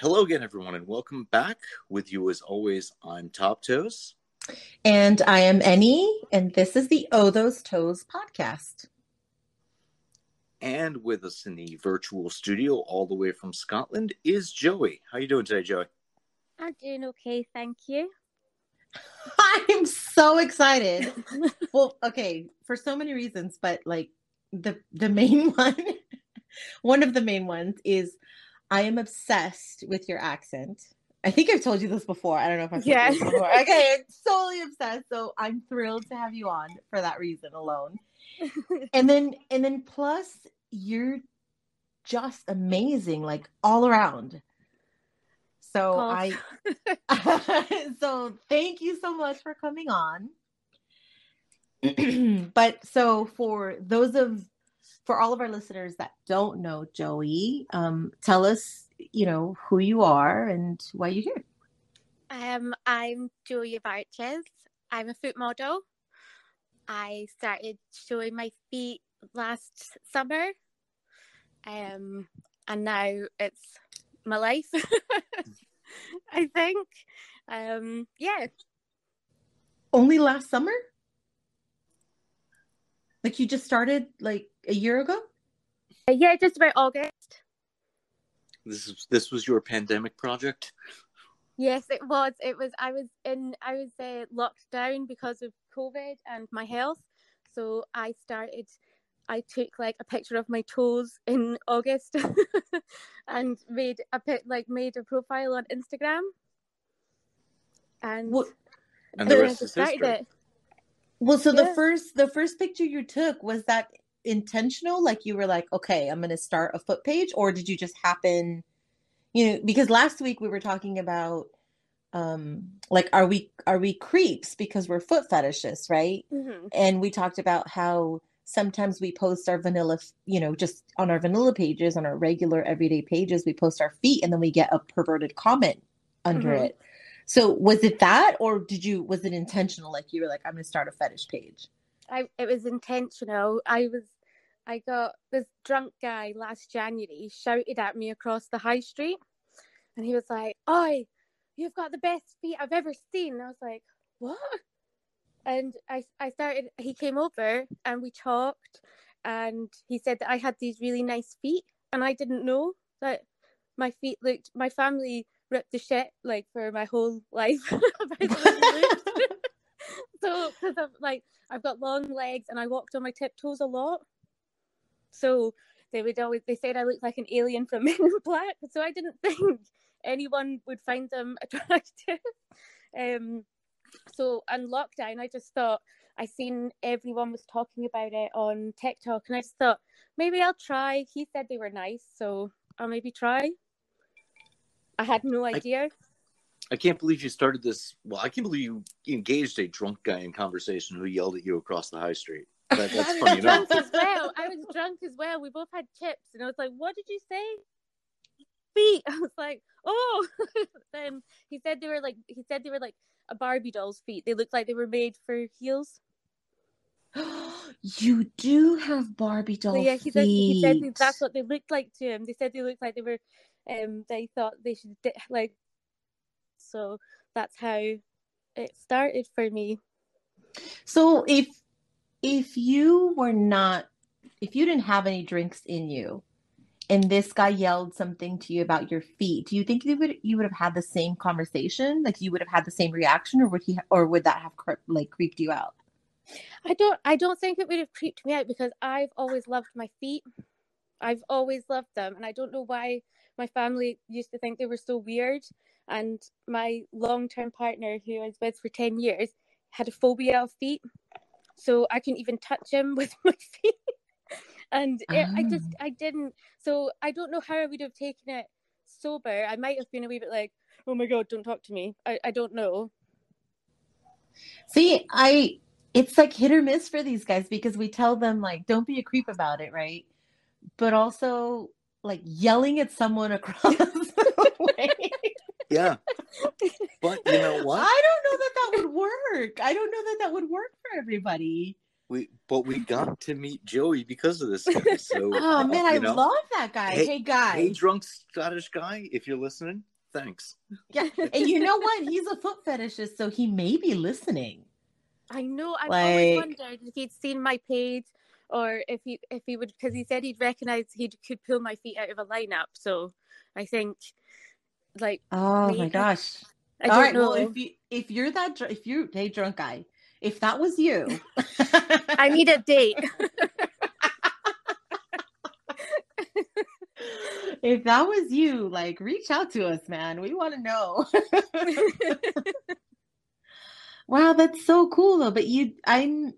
Hello again, everyone, and welcome back. With you, as always, I'm Top Toes. And I am Annie, and this is the Oh Those Toes podcast. And with us in the virtual studio, all the way from Scotland, is Joey. How you doing today, Joey? I'm doing okay, thank you. I'm so excited. well, okay, for so many reasons, but like the the main one, one of the main ones is I am obsessed with your accent. I think I've told you this before. I don't know if I've told Yeah. you this before. Okay, I'm totally obsessed. So I'm thrilled to have you on for that reason alone. And then and then plus you're just amazing, like all around. So Oh. I so thank you so much for coming on. but so for those of for all of our listeners that don't know Joey, um, tell us, you know, who you are and why you're here. Um, I'm Joey of Arches. I'm a foot model. I started showing my feet last summer. Um, and now it's my life. I think. Um, yeah. Only last summer? Like you just started like a year ago? Uh, Yeah, just about August. This is this was your pandemic project. Yes, it was. It was. I was in. I was uh, locked down because of COVID and my health. So I started. I took like a picture of my toes in August, and made a bit like made a profile on Instagram. And What And the rest is history. it. well so the first the first picture you took was that intentional? Like you were like, okay, I'm gonna start a foot page, or did you just happen, you know, because last week we were talking about um like are we are we creeps because we're foot fetishists, right? Mhm. and we talked about how sometimes we post our vanilla you know just on our vanilla pages on our regular everyday pages we post our feet and then we get a perverted comment under Mhm. it so was it that or did you was it intentional like you were like i'm gonna start a fetish page I it was intentional. I was I got this drunk guy last January He shouted at me across the high street and he was like, Oi, you've got the best feet I've ever seen. And I was like, What? And I I started he came over and we talked and he said that I had these really nice feet and I didn't know that my feet looked my family ripped the shit like for my whole life about the way they looked. so because I'm like I've got long legs and I walked on my tiptoes a lot. So they would always they said I looked like an alien from Men in Black. So I didn't think anyone would find them attractive. Um so on lockdown I just thought I seen everyone was talking about it on TikTok and I just thought maybe I'll try. He said they were nice, so I'll maybe try. I had no idea. I can't believe you started this. Well, I can't believe you engaged a drunk guy in conversation who yelled at you across the high street. That, that's I was funny enough. drunk as well. I was drunk as well. We both had chips, and I was like, "What did you say?" Feet. I was like, "Oh." then he said they were like he said they were like a Barbie doll's feet. They looked like they were made for heels. you do have barbie doll So yeah, he said he said feet. that's what they looked like to him. They said they looked like they were. Um, they thought they should di- like. So that's how it started for me. so if if you were not if you didn't have any drinks in you and this guy yelled something to you about your feet do you think you would you would have had the same conversation like you would have had the same reaction or would he or would that have like creeped you out I don't I don't think it would have creeped me out because I've always loved my feet. I've always loved them and I don't know why my family used to think they were so weird and my long-term partner who I was with for 10 years had a phobia of feet. So I couldn't even touch him with my feet. and it, I just ah. I didn't so I don't know how I would have taken it sober. I might have been a wee bit like, "Oh my god, don't talk to me." I I don't know. see i it's like hit or miss for these guys because we tell them like don't be a creep about it right but also like yelling at someone across the way Yeah. But you know what? I don't know that that would work. I don't know that that would work for everybody. We but we got to meet Joey because of this guy. So Oh man, I know, love that guy. Hey- Hey, guy. Hey, drunk Scottish guy, if you're listening, thanks. yeah. And you know what? He's a foot fetishist, so he may be listening. I know. I've always wondered if he'd seen my page or if he if he would because he said he'd recognize he could pull my feet out of a lineup. So I think like Oh my gosh. I All don't know. Well, if you if you're that dr- if you're hey drunk guy, if that was you, I need a date. if that was you, like reach out to us, man. We want to know. wow, that's so cool though. But you, I'm,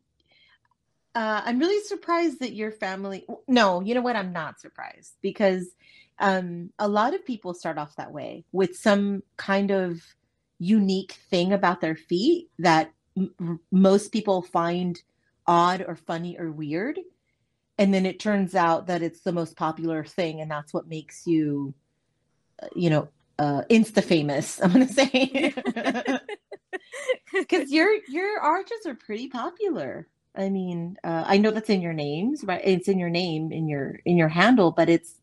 uh, I'm really surprised that your family. No, you know what? I'm not surprised because um, a lot of people start off that way with some kind of unique thing about their feet that m- most people find odd or funny or weird. And then it turns out that it's the most popular thing and that's what makes you uh, you know uh insta famous i'm gonna say. Because your your arches are pretty popular. I mean uh, i know that's in your names right? It's in your name in your in your handle but it's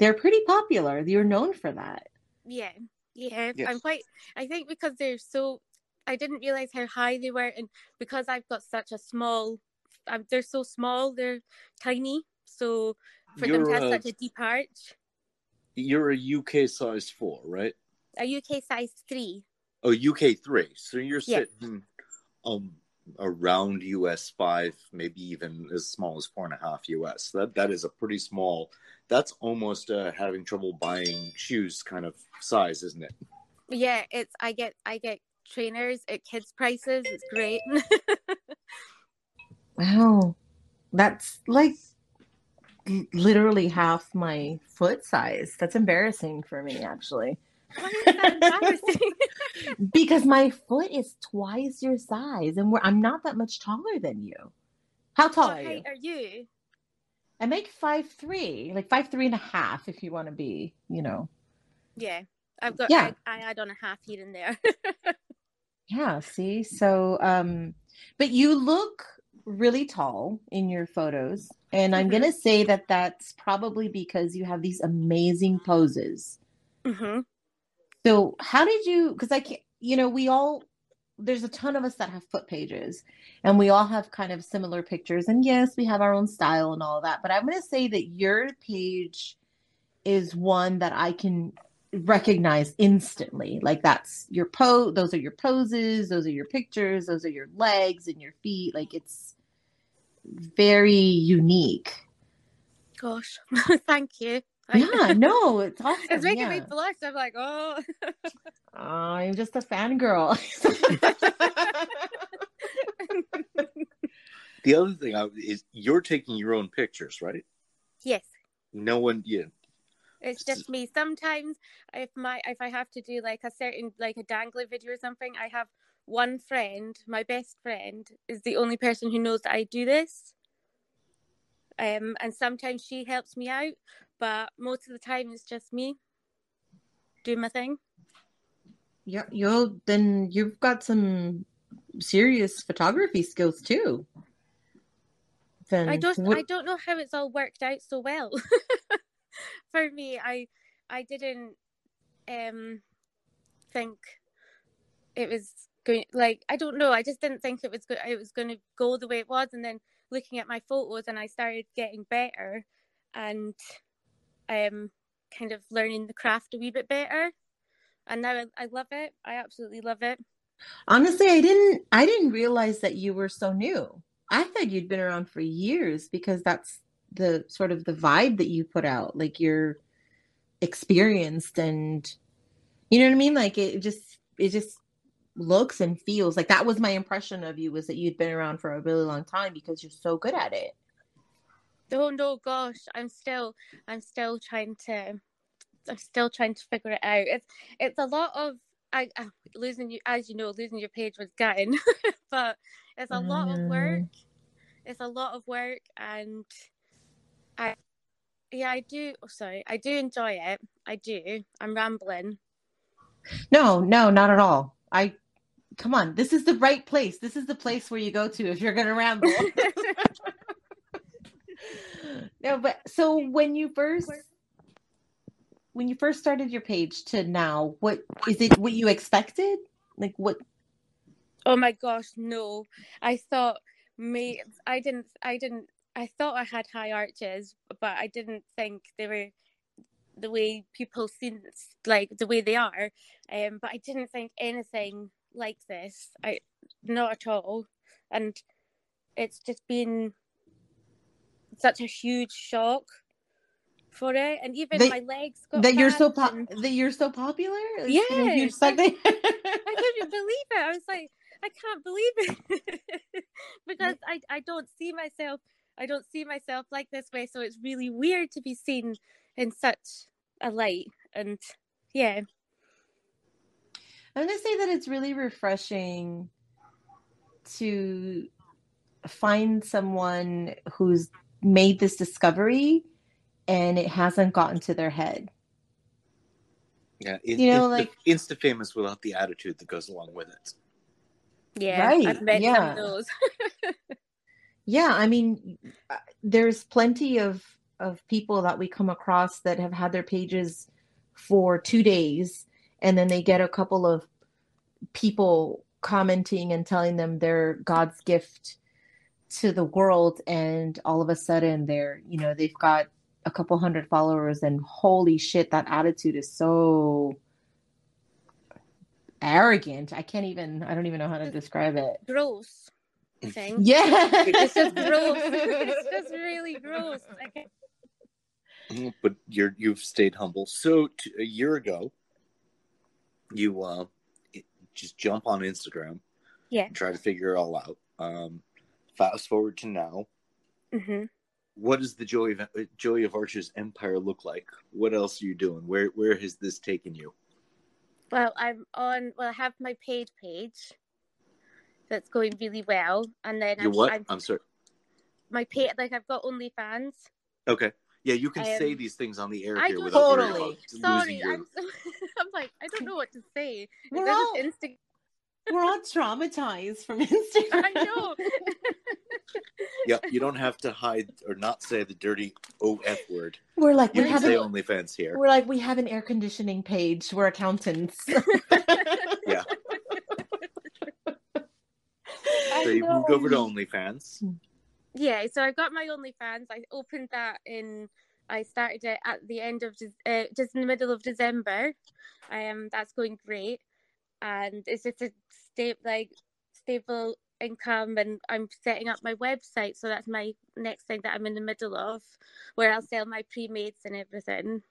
they're pretty popular you're known for that yeah, yeah. Yes. I'm quite. I think because they're so. I didn't realize how high they were, and because I've got such a small. Um, they're so small. They're tiny. So for them to You're have a, such a deep arch, you're a UK size four, right? a UK size three. Oh, UK three. So you're Yeah. sitting um around US five, maybe even as small as four and a half US. That that is a pretty small. That's almost uh, having trouble buying shoes kind of size, isn't it? Yeah, it's. I get. I get trainers at kids prices. It's great. wow that's like literally half my foot size that's embarrassing for me actually Why is that embarrassing? because my foot is twice your size and we're, i'm not that much taller than you how tall what are you are you? I make five three like five three and a half if you want to be you know Yeah, I've got. Yeah. I, I add on a half here and there. yeah see so um but you look really tall in your photos and i'm gonna say that that's probably because you have these amazing poses Mm-hmm. So how did you? Because I can't. You know, we all there's a ton of us that have foot pages, and we all have kind of similar pictures. And yes, we have our own style and all that. But I'm going to say that your page is one that I can recognize instantly. Like that's your pose. Those are your poses. Those are your pictures. Those are your legs and your feet. Like it's very unique. Gosh, thank you. I- Yeah. No, it's awesome. it's making yeah. me blush. I'm like, oh. oh I'm just a fangirl. The other thing I, is you're taking your own pictures, right? yes, No one, yeah. it's just me. Sometimes if my if I have to do like a certain like a dangler video or something, I have one friend. My best friend is the only person who knows that I do this. Um, and sometimes she helps me out, but most of the time it's just me doing my thing. Yeah, you'll then you've got some serious photography skills too. Then I don't what- I don't know how it's all worked out so well. For me, I I didn't um think it was going like I don't know, I just didn't think it was go- it was going to go the way it was and then looking at my photos and I started getting better and um kind of learning the craft a wee bit better. And now I, I love it. I absolutely love it. honestly, I didn't I didn't realize that you were so new. I thought you'd been around for years because that's the sort of the vibe that you put out. Like you're experienced and you know what I mean? Like it just it just looks and feels like that was my impression of you was that you'd been around for a really long time because you're so good at it. Oh no, gosh, I'm still, I'm still trying to, I'm still trying to figure it out. It's, it's a lot of, I, I losing you, as you know, losing your page was gutting, but it's a lot of work. It's a lot of work, and I, yeah, I do. Oh, sorry, I do enjoy it. I do. I'm rambling. No, no, not at all. I come on, this is the right place. This is the place where you go to if you're gonna ramble. no, but so when you first when you first started your page to now, what is it what you expected? Like what Oh my gosh, no. I thought me I didn't I didn't I thought I had high arches, but I didn't think they were the way people see like the way they are. Um but I didn't think anything like this. I not at all. And it's just been such a huge shock for it. And even That- my legs got that you're so po- and- that you're so popular? Like, Yes, you know, huge I-? I couldn't believe it. I was like, I can't believe it because I, I don't see myself. I don't see myself like this way. So it's really weird to be seen in such a light. And yeah, I'm gonna say that it's really refreshing to find someone who's made this discovery and it hasn't gotten to their head. Yeah, it, You know, insta, like- insta famous without the attitude that goes along with it. yeah, Right, I've met some yeah. of those. Yeah, I mean, uh, there's plenty of of people that we come across that have had their pages for two days, and then they get a couple of people commenting and telling them they're God's gift to the world, and all of a sudden they're, you know, they've got a couple hundred followers, and holy shit, that attitude is so arrogant. I can't even, I don't even know how to describe it. gross. I think. Yeah, It's just gross. it's just really gross. But you're you've stayed humble. So t- a year ago, you uh, just jump on Instagram, Yeah. and try to figure it all out. Um, fast forward to now. Mhm. What does the joy of, Joey of Archer's empire look like? What else are you doing? Where where has this taken you? Well, I'm on. Well, I have my paid page. That's going really well, and then Your I'm, what? I'm I'm sorry. my pay like I've got OnlyFans. Okay. Yeah, you can say these things on the air I here don't without Totally. losing Sorry, your- I'm, so, I'm like I don't know what to say. We're Instead all- of Insta- We're all traumatized from Instagram. I know. Yeah, you don't have to hide or not say the dirty OF word. We're like You we can have say an, OnlyFans here. we're like we have an air conditioning page. We're accountants. Yeah. I So you know. moved over to OnlyFans. Yeah, so I got my OnlyFans. I opened that in. I started it at the end of uh, just in the middle of December. Um, that's going great, and it's just a sta- like stable income, and I'm setting up my website. So that's my next thing that I'm in the middle of, where I'll sell my pre-mades and everything.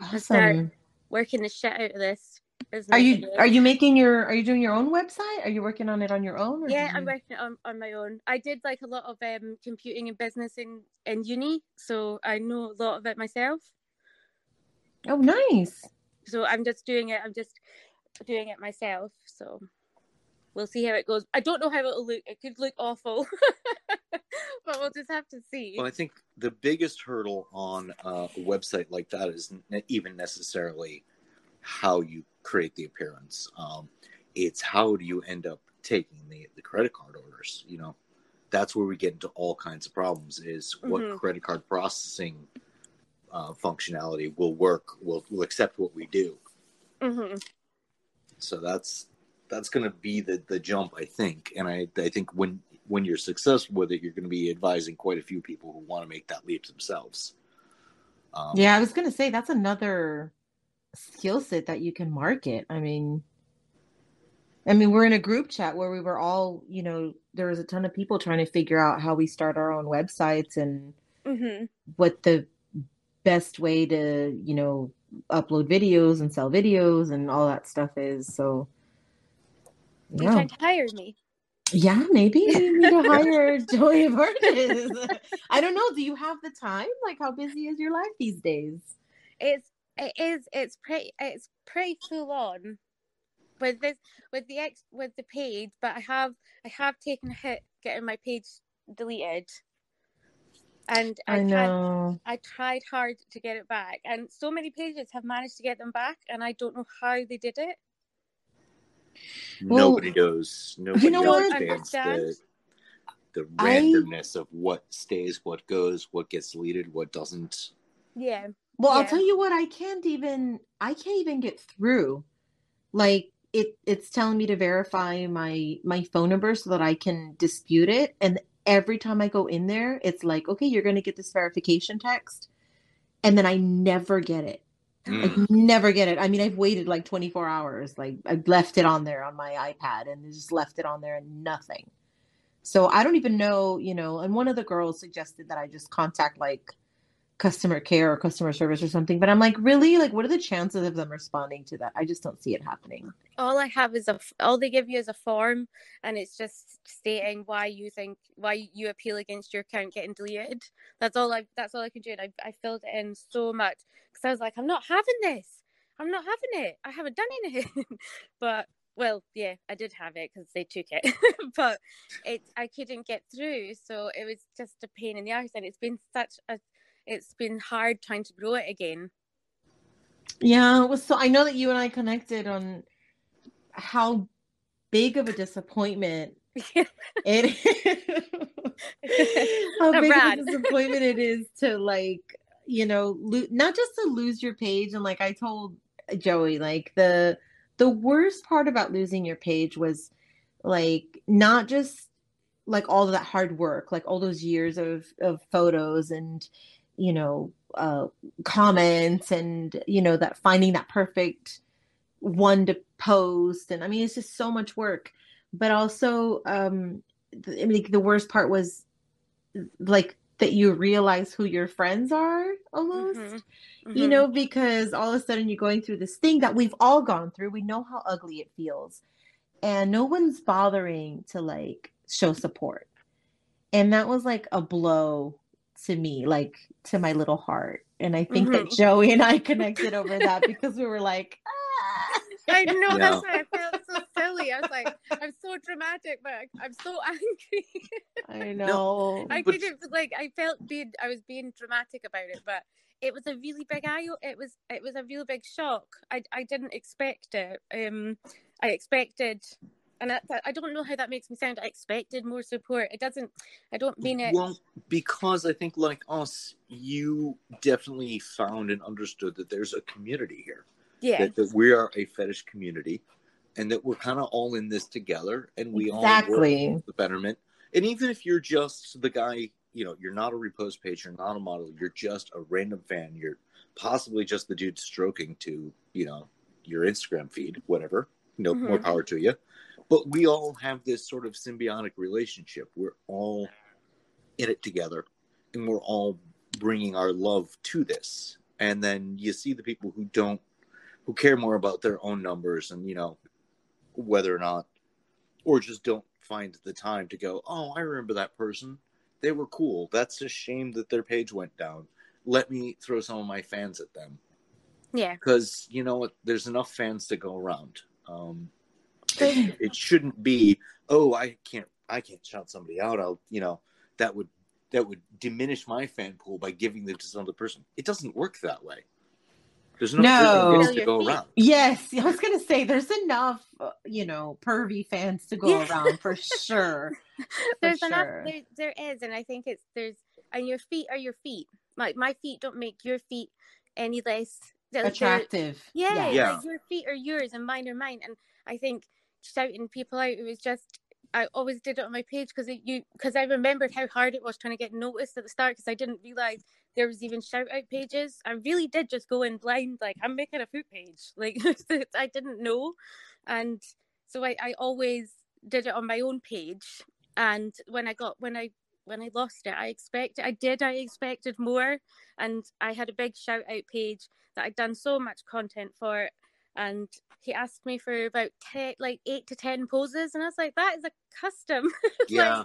awesome. Working the shit out of this. Business Are you again. are you making your are you doing your own website? Are you working on it on your own? or Yeah, did I'm working on, on my own. I did like a lot of um computing and business in in uni, so I know a lot of it myself. Oh, nice. So I'm just doing it. I'm just doing it myself. So we'll see how it goes. I don't know how it'll look. It could look awful, but we'll just have to see. Well, I think the biggest hurdle on uh, a website like that isn't even necessarily how you create the appearance. Um, it's how do you end up taking the, the credit card orders? You know, that's where we get into all kinds of problems. Is what Mhm. credit card processing uh, functionality will work? Will will accept what we do? hmm So that's that's going to be the the jump, I think. And I I think when when you're successful with it, you're going to be advising quite a few people who want to make that leap themselves. Um, Yeah, I was gonna say that's another skill set that you can market. I mean, I mean, we're in a group chat where we were all, you know, there was a ton of people trying to figure out how we start our own websites and hmm what the best way to, you know, upload videos and sell videos and all that stuff is. So, You yeah, to hire me? yeah, maybe you need to hire of Artists. I don't know. Do you have the time? Like, how busy is your life these days? It's it is it's pretty it's pretty full on with this with the ex with the page, but I have I have taken a hit getting my page deleted. And I, I tried know. I tried hard to get it back, and so many pages have managed to get them back, and I don't know how they did it. Well, Nobody knows. Nobody know what? understands the, Understand. the I- randomness of what stays, what goes, what gets deleted, what doesn't. Yeah. Well, I'll tell you what, I can't even I can't even get through. Like it it's telling me to verify my my phone number so that I can dispute it. And every time I go in there, it's like, okay, you're gonna get this verification text. And then I never get it. Mm. I never get it. I mean, I've waited like 24 hours. Like I've left it on there on my iPad and just left it on there and nothing. So I don't even know, you know, and one of the girls suggested that I just contact like customer care or customer service or something. But I'm like, really? Like, what are the chances of them responding to that? I just don't see it happening. all I have is a, all they give you is a form, and it's just stating why you think why you appeal against your account getting deleted. That's all I that's all I can do, and I I filled it in so much because I was like, I'm not having this. I'm not having it. I haven't done anything. but well, yeah, I did have it because they took it, but it I couldn't get through, so it was just a pain in the ass, and it's been such a it's been hard trying to grow it again. Yeah, it was so I know that you and I connected on how big of a disappointment it how Not big rad. of a disappointment it is to like you know lo- not just to lose your page and like i told joey like the the worst part about losing your page was like not just like all of that hard work like all those years of of photos and you know uh comments and you know that finding that perfect one to post. And i mean it's just so much work. But also um th- I mean, the worst part was like that you realize who your friends are almost Mhm, you mhm. know because all of a sudden you're going through this thing that we've all gone through. We know how ugly it feels. And no one's bothering to like show support. And that was like a blow to me like to my little heart and i think that Mhm. joey and i connected over that because we were like ah. I know Yeah. that's why I felt so silly. I was like, I'm so dramatic, but I- I'm so angry. i know I But- couldn't like I felt being I was being dramatic about it, but it was a really big eye. It was it was a really big shock. I I didn't expect it. Um, I expected, and I, I don't know how that makes me sound. I expected more support. It doesn't. I don't mean it. Well, because I think, like us, you definitely found and understood that there's a community here. yeah. That, that we are a fetish community, and that we're kind of all in this together, and we all work exactly for the betterment. And even if you're just the guy, you know, you're not a repost page, you're not a model, you're just a random fan, you're possibly just the dude stroking to, you know, your Instagram feed, whatever. No more Mhm. power to you. But we all have this sort of symbiotic relationship. We're all in it together, and we're all bringing our love to this. And then you see the people who don't, who care more about their own numbers and you know whether or not, or just don't find the time to go. Oh, I remember that person. They were cool. That's a shame that their page went down. Let me throw some of my fans at them Yeah. because you know what? There's enough fans to go around. Um, it, it shouldn't be. Oh, I can't. I can't shout somebody out. I'll. You know that would that would diminish my fan pool by giving them to some other person. It doesn't work that way. There's enough No. freaking to go around. Yes, I was gonna say there's enough, uh, you know, pervy fans to go Yeah. around for sure. For there's sure. enough there, there is and i think it's there's and your feet are your feet my my feet don't make your feet any less they're- they're- Attractive. yeah, Yeah. like your feet are yours and mine are mine and i think shouting people out. It was just i always did it on my page because you because i remembered how hard it was trying to get noticed at the start because i didn't realize there was even shout out pages. I really did just go in blind like i'm making a food page. Like i didn't know. And so I, I always did it on my own page. And when i got when i when i lost it i expected i did i expected more. And i had a big shout out page that i'd done so much content for and he asked me for about 10 like 8 to 10 poses and i was like that is a custom Yeah.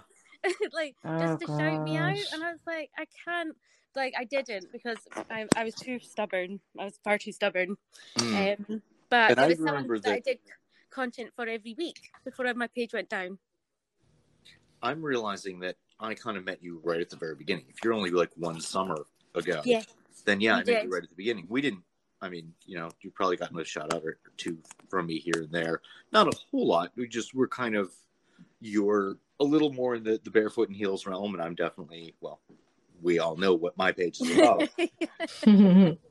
like Oh, just to shout me out and i was like i can't like i didn't because i, I was too stubborn i was far too stubborn Mm. um, but And it I was remember that, I did content for every week before my page went down. I'm realizing that I kind of met you right at the very beginning. If you're only like one summer ago, Yeah. then yeah, You I met you right at the beginning. We didn't I mean, you know, you've probably gotten a shout out or two from me here and there. Not a whole lot. We just we're kind of you're a little more in the, the barefoot and heels realm, and I'm definitely well. We all know what my page is about.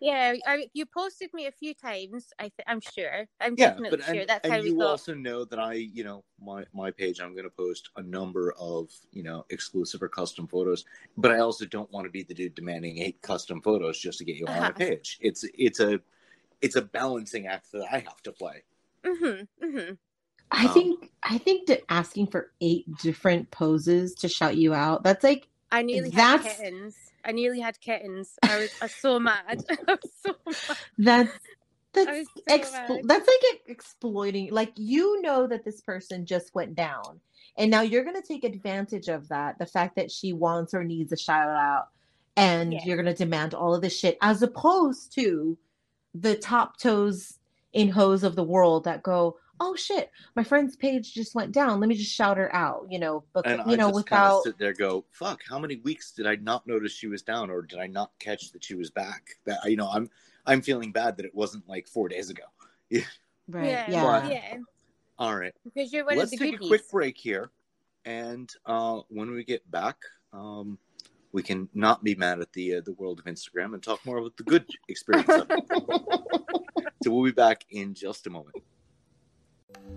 yeah, I, you posted me a few times. I th- I'm sure. I'm yeah, definitely but sure. and, That's and how we you got. also know that I, you know, my my page. I'm going to post a number of you know exclusive or custom photos, but I also don't want to be the dude demanding eight custom photos just to get you on my Uh-huh. page. It's it's a it's a balancing act that I have to play. Mm-hmm, mm-hmm. I Um, think I think that asking for eight different poses to shout you out, that's like I nearly That's- had kittens. I nearly had kittens. I was, I was so mad. I was so mad. that's that's so mad. that's like exploiting like you know that this person just went down and now you're going to take advantage of that the fact that she wants or needs a shout out and Yeah. you're going to demand all of this shit as opposed to the top toes in hose of the world that go oh shit my friend's page just went down let me just shout her out you know but And you I know just kind without sit there, go, fuck. How many weeks did I not notice she was down, or did I not catch that she was back? That you know, I'm I'm feeling bad that it wasn't like four days ago. right yeah, yeah, yeah. All right. Because you're one let's of the take goodies. a quick break here and uh, when we get back um, we can not be mad at the uh, the world of instagram and talk more about the good experience of it. so we'll be back in just a moment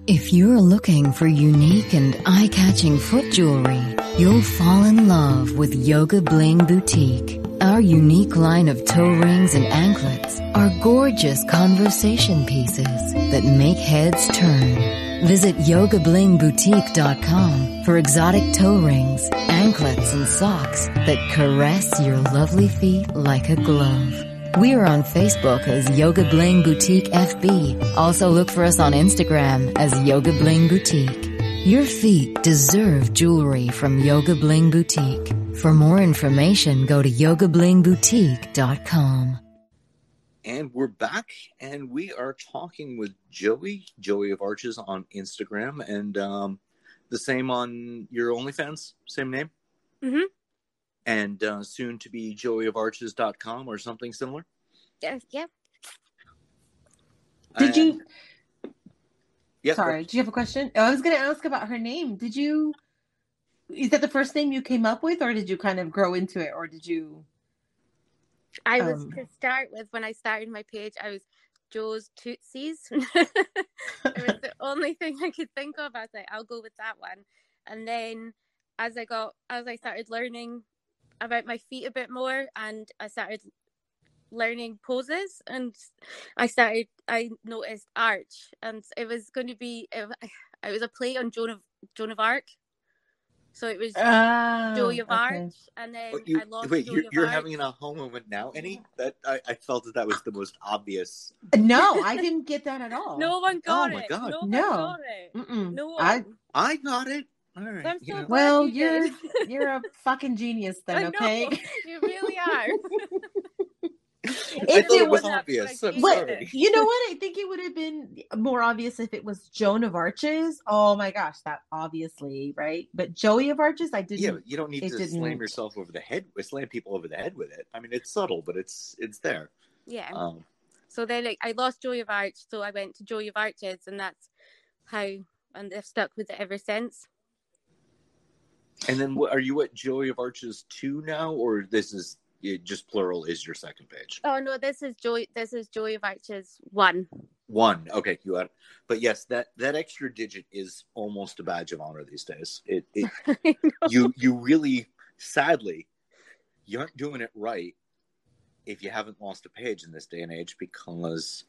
If you're looking for unique and eye catching foot jewelry, you'll fall in love with Yoga Bling Boutique. Our unique line of toe rings and anklets are gorgeous conversation pieces that make heads turn. Visit yogablingboutique.com for exotic toe rings, anklets, and socks that caress your lovely feet like a glove. We are on Facebook as Yoga Bling Boutique FB. Also look for us on Instagram as Yoga Bling Boutique. Your feet deserve jewelry from Yoga Bling Boutique. For more information, go to yogablingboutique.com. and we're back and we are talking with joey joey of arches on instagram and um, the same on your onlyfans same name Mhm. And uh, soon to be joeyofarches.com or something similar Yeah, yeah. did you yeah Sorry, do you have a question? Oh, I was going to ask about her name. Did you? Is that the first name you came up with, or did you kind of grow into it, or did you? I was Um, to start with when I started my page. I was Joe's Tootsies. it was the only thing I could think of. I was like, I'll go with that one. And then as I got, as I started learning about my feet a bit more, and I started learning poses, and I started, I noticed arch, and it was going to be, it, it was a play on Joan of Joan of Arc. So it was ah, Oh, Joey of okay. Arch, and then Oh, you- I lost wait, Joey you're, of you're Arch. having an aha moment now, Annie? That I, I felt that that was the most obvious. No, I didn't get that at all. No one oh got Oh my it. God. No one No. got it. Mm-mm. No one. I I got it. All right. I'm you so know. well, you you're did. you're a fucking genius I then. know, Okay. you really are. If thought it it was was- obvious. I'm What- You know what? I think it would have been more obvious if it was Joan of Arches. Oh my gosh, that obviously, right? But Joey of Arches, I didn't. Yeah, but you don't need to didn't- slam yourself over the head, slam people over the head with it. I mean, it's subtle, but it's it's there. yeah. Um, So then like, I lost Joy of Arch, so I went to Joy of Arches, and that's how, and I've stuck with it ever since. And then, what, are you at Joy of Arches two now, or this is it just plural is your second page? Oh no, this is Joy. This is Joy of Arches one. One. Okay, you are. But yes, that that extra digit is almost a badge of honor these days. It, it you you really sadly you aren't doing it right if you haven't lost a page in this day and age because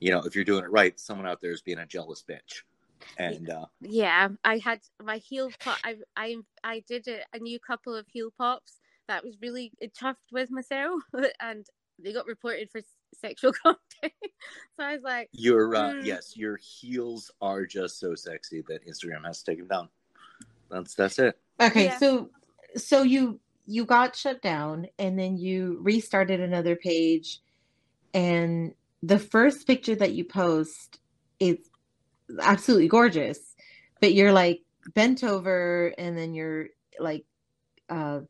you know if you're doing it right someone out there is being a jealous bitch and uh Yeah, I had my heel pop. I I I did a, a new couple of heel pops that was really chuffed with myself, and they got reported for sexual content. so I was like, your uh Mm. yes your heels are just so sexy that instagram has to take them down that's that's it Okay, Yeah. so so you you got shut down and then you restarted another page and the first picture that you post is absolutely gorgeous. But you're like bent over and then you're like uh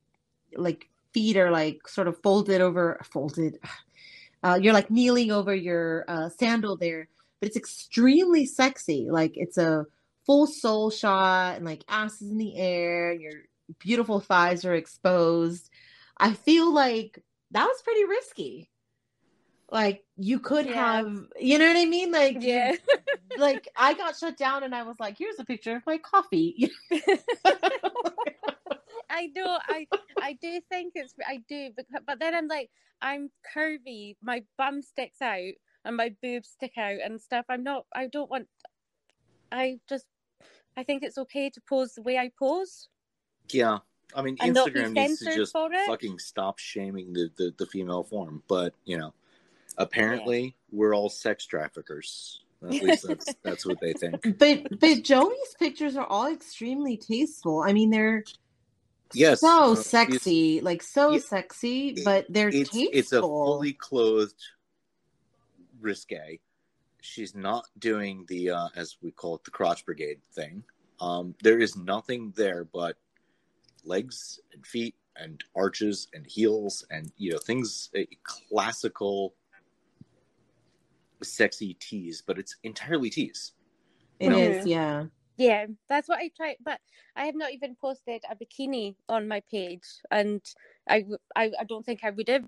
like feet are like sort of folded over folded Uh, you're like kneeling over your uh, sandal there, but it's extremely sexy. Like it's a full soul shot and like asses in the air, your beautiful thighs are exposed. I feel like that was pretty risky. Like you could Yeah. have, you know what I mean? Like, you- Yeah. like I got shut down and I was like, here's a picture of my coffee. I know. I I do think it's I do, but but then I'm like I'm curvy. My bum sticks out and my boobs stick out and stuff. I'm not. I don't want. I just. I think it's okay to pose the way I pose Yeah, I mean, and Instagram needs to just fucking stop shaming the, the the female form. But you know, apparently we're all sex traffickers. At least that's that's what they think. but but Joey's pictures are all extremely tasteful. I mean, they're Yes, so uh, sexy, like so yeah, sexy, but they're It's tasteful. it's a fully clothed risque. She's not doing the uh, as we call it the crotch brigade thing. Um, there is nothing there but legs and feet and arches and heels and you know things uh, classical sexy tease, but it's entirely tease. It No. is, yeah. Yeah, that's what I try. But I have not even posted a bikini on my page, and I, I, I don't think I would have.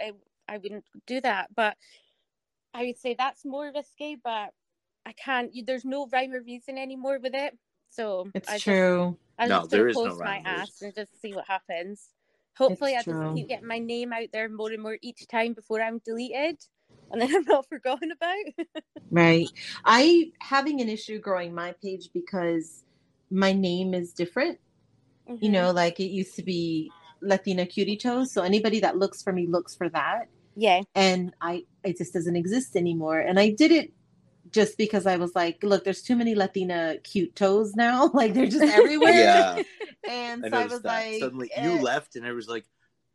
I I wouldn't do that, but I would say that's more risky. But I can't. You, there's no rhyme or reason anymore with it. So It's I just- true. I'm No, just there gonna is no my rhyme or ass reason. and just see what happens. Hopefully, It's I just true. keep getting my name out there more and more each time before I'm deleted, and then I'm not forgotten about. Right. I having an issue growing my page because my name is different. You Mhm. know, like it used to be Latina Cutie Toes. So anybody that looks for me looks for that. Yeah. And I it just doesn't exist anymore. And I did it just because I was like, look, there's too many Latina cute toes now. Like they're just everywhere. Yeah, And I so I was that. like Suddenly eh, you left, and I was like,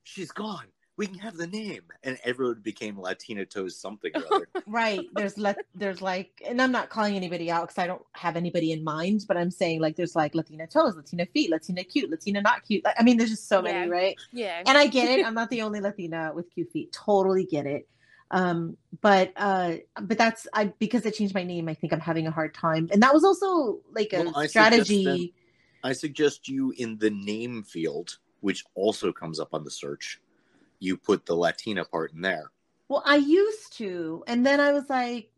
"She's gone. We can have the name." And everyone became Latina Toes something or other. right. There's let there's like and i'm not calling anybody out because i don't have anybody in mind but i'm saying like there's like latina toes latina feet latina cute latina not cute. Like, i mean there's just so many right? Yeah. and i get it. I'm not the only latina with cute feet. Totally get it. Um but uh but that's i because i changed my name i think i'm having a hard time. And that was also like a Well, I suggest strategy. I suggest you in the name field, which also comes up on the search, you put the Latina part in there. Well, I used to, and then I was like,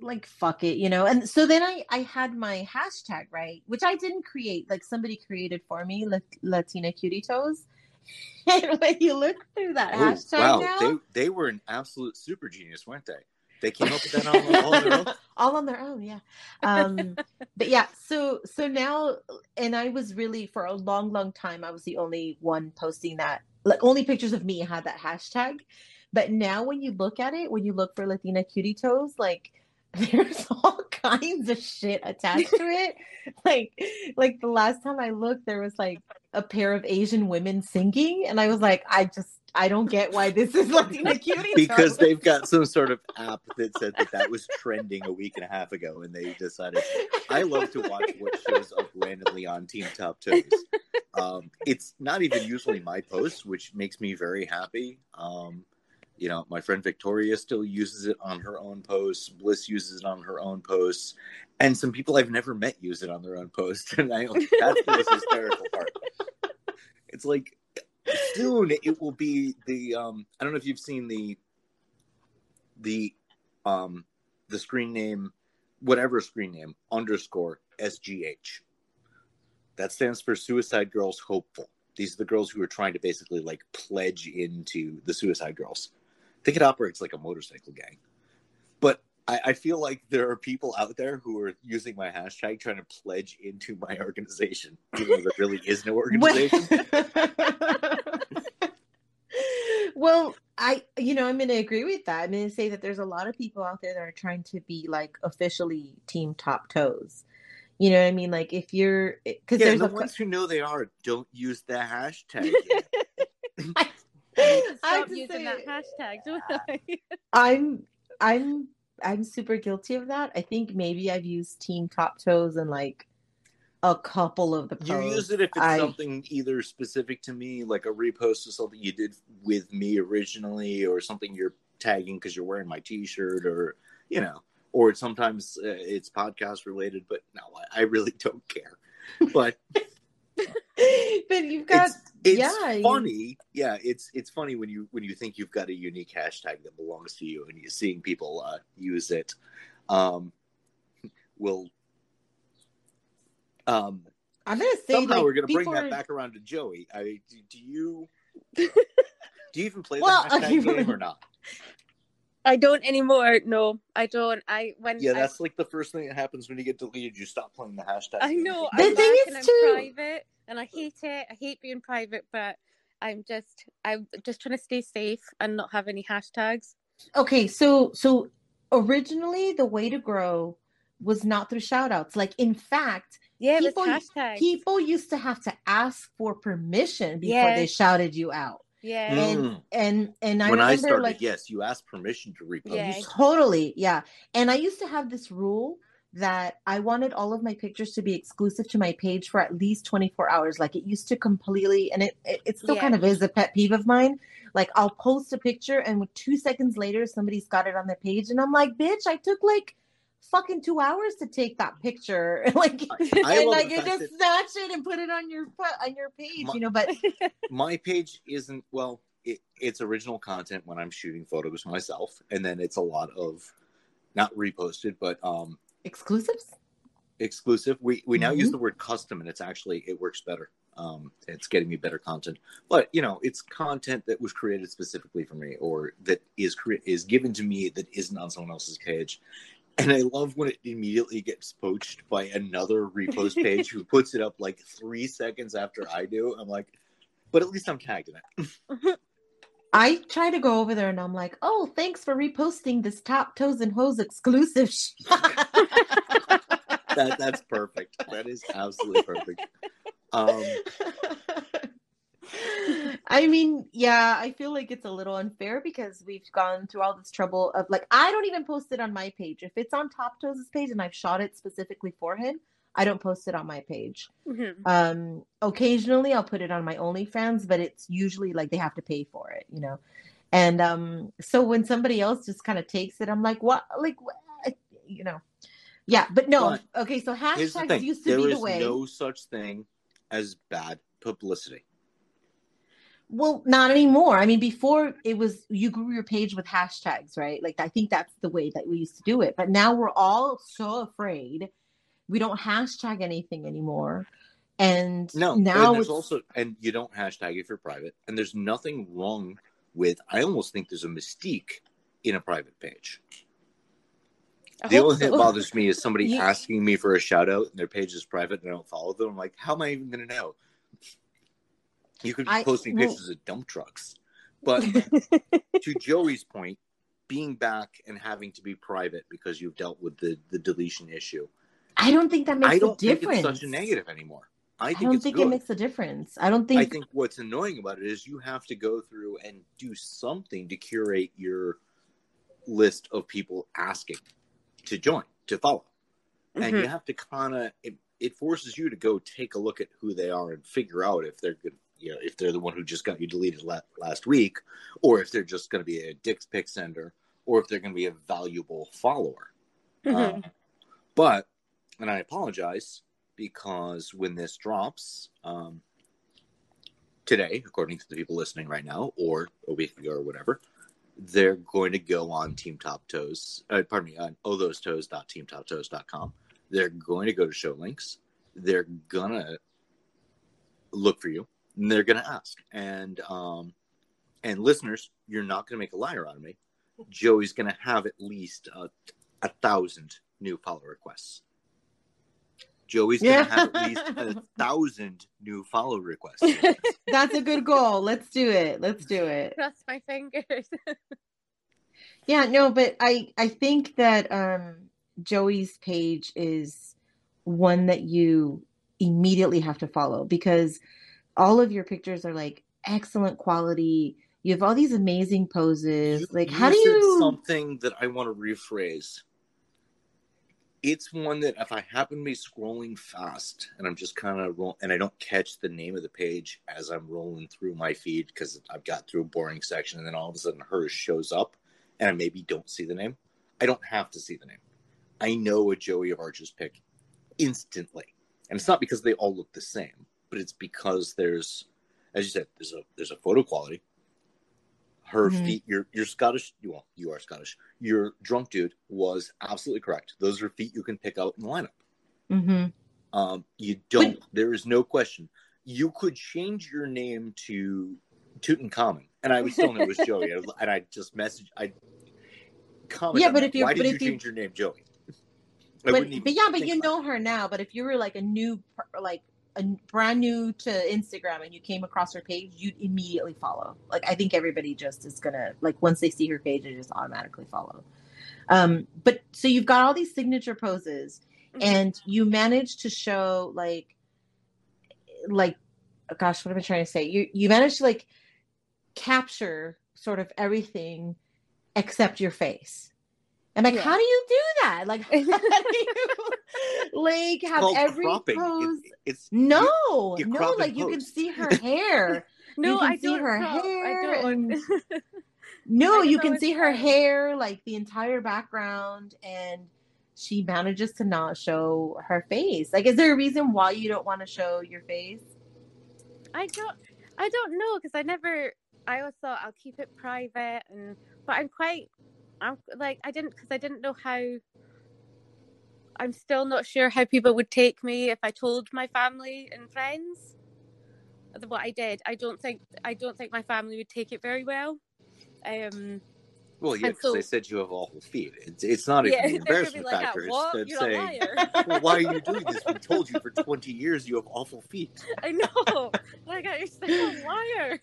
like fuck it, you know. And so then I I had my hashtag right, which I didn't create. Like somebody created for me, Lat- Latina Cutie Toes. And when you look through that Oh, hashtag wow, now, they they were an absolute super genius, weren't they? They came up with that on, all on their own. all on their own yeah um but yeah so so now and i was really for a long long time i was the only one posting that like only pictures of me had that hashtag. But now when you look at it when you look for latina cutie toes like there's all kinds of shit attached to it. Like like the last time i looked there was like a pair of asian women singing and i was like i just i don't get why this is latina cutie because they've got some sort of app that said that that was trending a week and a half ago, and they decided. I love to watch what shows up randomly on Team Top Toes. Um, it's not even usually my posts, which makes me very happy. Um, you know, my friend Victoria still uses it on her own posts. Bliss uses it on her own posts, and some people I've never met use it on their own posts. And I that's the most hysterical part. It's like soon it will be the um I don't know if you've seen the the um the screen name whatever screen name underscore SGH. That stands for Suicide Girls Hopeful. These are the girls who are trying to basically like pledge into the Suicide Girls. I think it operates like a motorcycle gang. But I, I feel like there are people out there who are using my hashtag trying to pledge into my organization, even though there really is no organization. well, I, you know, I'm going to agree with that. I'm going to say that there's a lot of people out there that are trying to be like officially team top toes. You know what I mean? Like if you're, eh, because yeah, there's the a, ones who know they are don't use the hashtag. I I stop using say- that hashtag, don't I? I'm, I'm, I'm super guilty of that. I think maybe I've used team top toes and like a couple of the posts. You use it if it's I- something either specific to me, like a repost of something you did with me originally, or something you're tagging because you're wearing my T-shirt, or you know, or sometimes uh, it's podcast related. But no, I, I really don't care. But but you've got it's, it's yeah, you- funny. Yeah, it's it's funny when you when you think you've got a unique hashtag that belongs to you, and you're seeing people uh, use it. Um, will um I'm gonna say somehow like, we're gonna bring that are- back around to Joey. I do, do you do you even play Well, the hashtag okay, game or not? I don't anymore. No, I don't. I when Yeah, I- that's like the first thing that happens when you get deleted. You stop playing the hashtag. I game. know. The I'm thing is and I'm too- private, and I hate it. I hate being private, but I'm just I'm just trying to stay safe and not have any hashtags. okay so so originally the way to grow was not through shout outs like in fact Yeah, People- was hashtags. people used to have to ask for permission before Yeah. they shouted you out yeah, Mm. and and and i when remember I started, like yes, you asked permission to repost. Yeah. totally yeah and i used to have this rule that i wanted all of my pictures to be exclusive to my page for at least 24 hours like it used to completely and it it, it still Yeah. kind of is a pet peeve of mine like i'll post a picture and two seconds later somebody's got it on their page and i'm like bitch i took like fucking two hours to take that picture. Like I and like you just snatch it and put it on your on your page My- you know but my page isn't well it, it's original content when i'm shooting photos myself and then it's a lot of not reposted but um exclusives? exclusive. We we now use Mhm. the word custom and it's actually it works better. Um it's getting me better content. But you know it's content that was created specifically for me or that is cre- is given to me that isn't on someone else's page and i love when it immediately gets poached by another repost page who puts it up like three seconds after i do i'm like but at least i'm tagged in it I try to go over there and I'm like, oh, thanks for reposting this top toes and hose exclusive. that that's perfect. That is absolutely perfect. Um, I mean, yeah, I feel like it's a little unfair because we've gone through all this trouble of like, I don't even post it on my page. If it's on Top Toes' page and I've shot it specifically for him, I don't post it on my page. Mhm. Um, occasionally I'll put it on my OnlyFans, but it's usually like they have to pay for it, you know. And um, so when somebody else just kind of takes it, I'm like, what? Like, what? you know, yeah. But no, But okay. So hashtags used to there be the way. There's no such thing as bad publicity. Well, not anymore. I mean, before it was you grew your page with hashtags, right? Like I think that's the way that we used to do it. But now we're all so afraid. We don't hashtag anything anymore. And No, now and there's it's also and you don't hashtag if you're private, and there's nothing wrong with. I almost think there's a mystique in a private page. I The hope only thing that bothers me is somebody You- asking me for a shout out and their page is private and I don't follow them. I'm like, how am I even going to know? You could be I- posting well- pictures of dump trucks. But to Joey's point, being back and having to be private because you've dealt with the, the deletion issue, I don't think that makes I don't a think difference. it's such a negative anymore. I I, don't it's think good. it makes a difference. I don't think, I think what's annoying about it is you have to go through and do something to curate your list of people asking to join, to follow. And Mhm. you have to kind of, it, it forces you to go take a look at who they are and figure out if they're good, you know, if they're the one who just got you deleted la- last week, or if they're just going to be a dick pic sender, or if they're going to be a valuable follower. Mhm. Um, but, and I apologize because when this drops um, today, according to the people listening right now, or a week ago or whatever, they're going to go on Team Top Toes, uh, pardon me, on ohthosetoes.teamtoptoes.com. They're going to go to show links. They're going to look for you and they're going to ask. And, um, and listeners, you're not going to make a liar out of me. Joey's going to have at least a, a thousand new follow requests. Joey's going to have at least a thousand new follow requests. that's a good goal. Let's do it. Let's do it. Cross my fingers. Yeah, no, but I I think that um Joey's page is one that you immediately have to follow because all of your pictures are like excellent quality. You have all these amazing poses. like how do you something that I want to rephrase? It's one that if I happen to be scrolling fast and I'm just kind of roll and I don't catch the name of the page as I'm rolling through my feed because I've got through a boring section and then all of a sudden hers shows up and I maybe don't see the name, I don't have to see the name. I know a Joey of Arches pick instantly. And it's not because they all look the same, but it's because there's as you said, there's a there's a photo quality. Her Mhm. feet, your your Scottish, well, you are Scottish. Your drunk dude was absolutely correct. Those are feet you can pick out in the lineup. hmm Um, you don't. there is no question. You could change your name to Tutankhamun, and I would still know it was Joey. And I just message. I comment. Yeah, but if you- why but did you if you- change your name, Joey? I But, but yeah, but you about know her now. But if you were like a new, like a brand new to Instagram and you came across her page, you'd immediately follow. Like I think everybody just is gonna like once they see her page, they just automatically follow. Um, but so you've got all these signature poses, Mhm. and you manage to show like, like, oh gosh, what am I trying to say? You you manage to like capture sort of everything except your face. And like, Yeah. how do you do that? Like, how do you like have called every cropping. It- pose? it's no, you no, crop and like you can see her hair. no, can I see don't her crop. hair I don't. No, I you can see her thought- hair, like the entire background, and she manages to not show her face. Like, is there a reason why you don't want to show your face? I don't. I don't know because I never. I always thought I'll keep it private, and but I'm quite. I'm like I didn't because I didn't know how. I'm still not sure how people would take me if I told my family and friends what I did. I don't think I don't think my family would take it very well. Um, well, yeah, because so- they said you have awful feet. It's, it's not yeah, an they're gonna be embarrassment like, factor. It's "What? them You're a saying, liar." well, why are you doing this? We told you for 20 years you have awful feet. I know. like you're still a liar.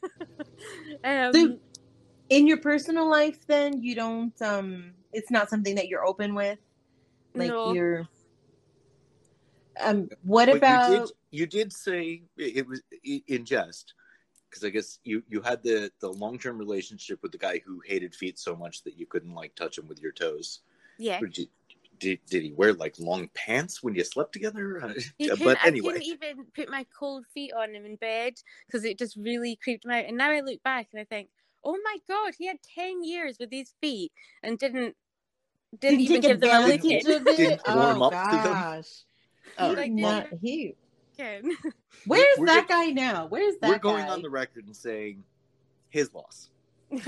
um, So, in your personal life, then you don't. um It's not something that you're open with. Like no. you're. Um. What But about? you did, you did say it it was in jest because I guess you you had the the long term relationship with the guy who hated feet so much that you couldn't like touch him with your toes. yeah. Did, you, did, did he wear like long pants when you slept together? He but couldn't, I anyway, couldn't even put my cold feet on him in bed because it just really creeped me out. And now I look back and I think, oh my god, he had ten years with these feet and didn't didn't, even give them a advantage licking. of it? Didn't warm oh up to them? gosh. All He right, did not. He. Again. Where's we're that gonna- guy now? Where's that we're going guy? on the record and saying his loss.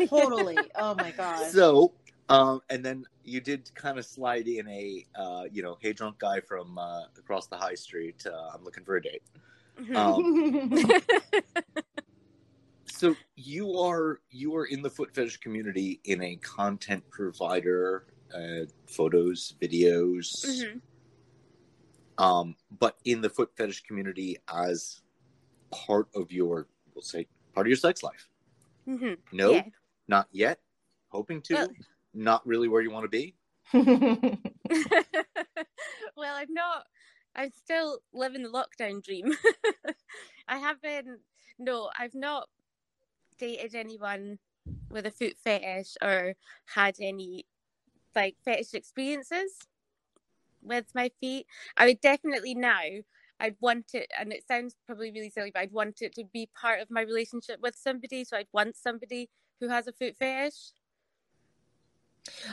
totally. Oh my god. So, um, and then you did kind of slide in a, uh, you know, hey, drunk guy from uh, across the high street. Uh, I'm looking for a date. Um, so you are you are in the foot fetish community in a content provider, uh, photos, videos, Mhm. um, but in the foot fetish community as part of your, we'll say, part of your sex life. Mhm. No, Yeah. not yet. Hoping to. Well- not really where you want to be. well, I'm not. I'm still living the lockdown dream. I haven't. No, I've not dated anyone with a foot fetish or had any like fetish experiences with my feet. I would definitely now. I'd want it, and it sounds probably really silly, but I'd want it to be part of my relationship with somebody. So I'd want somebody who has a foot fetish.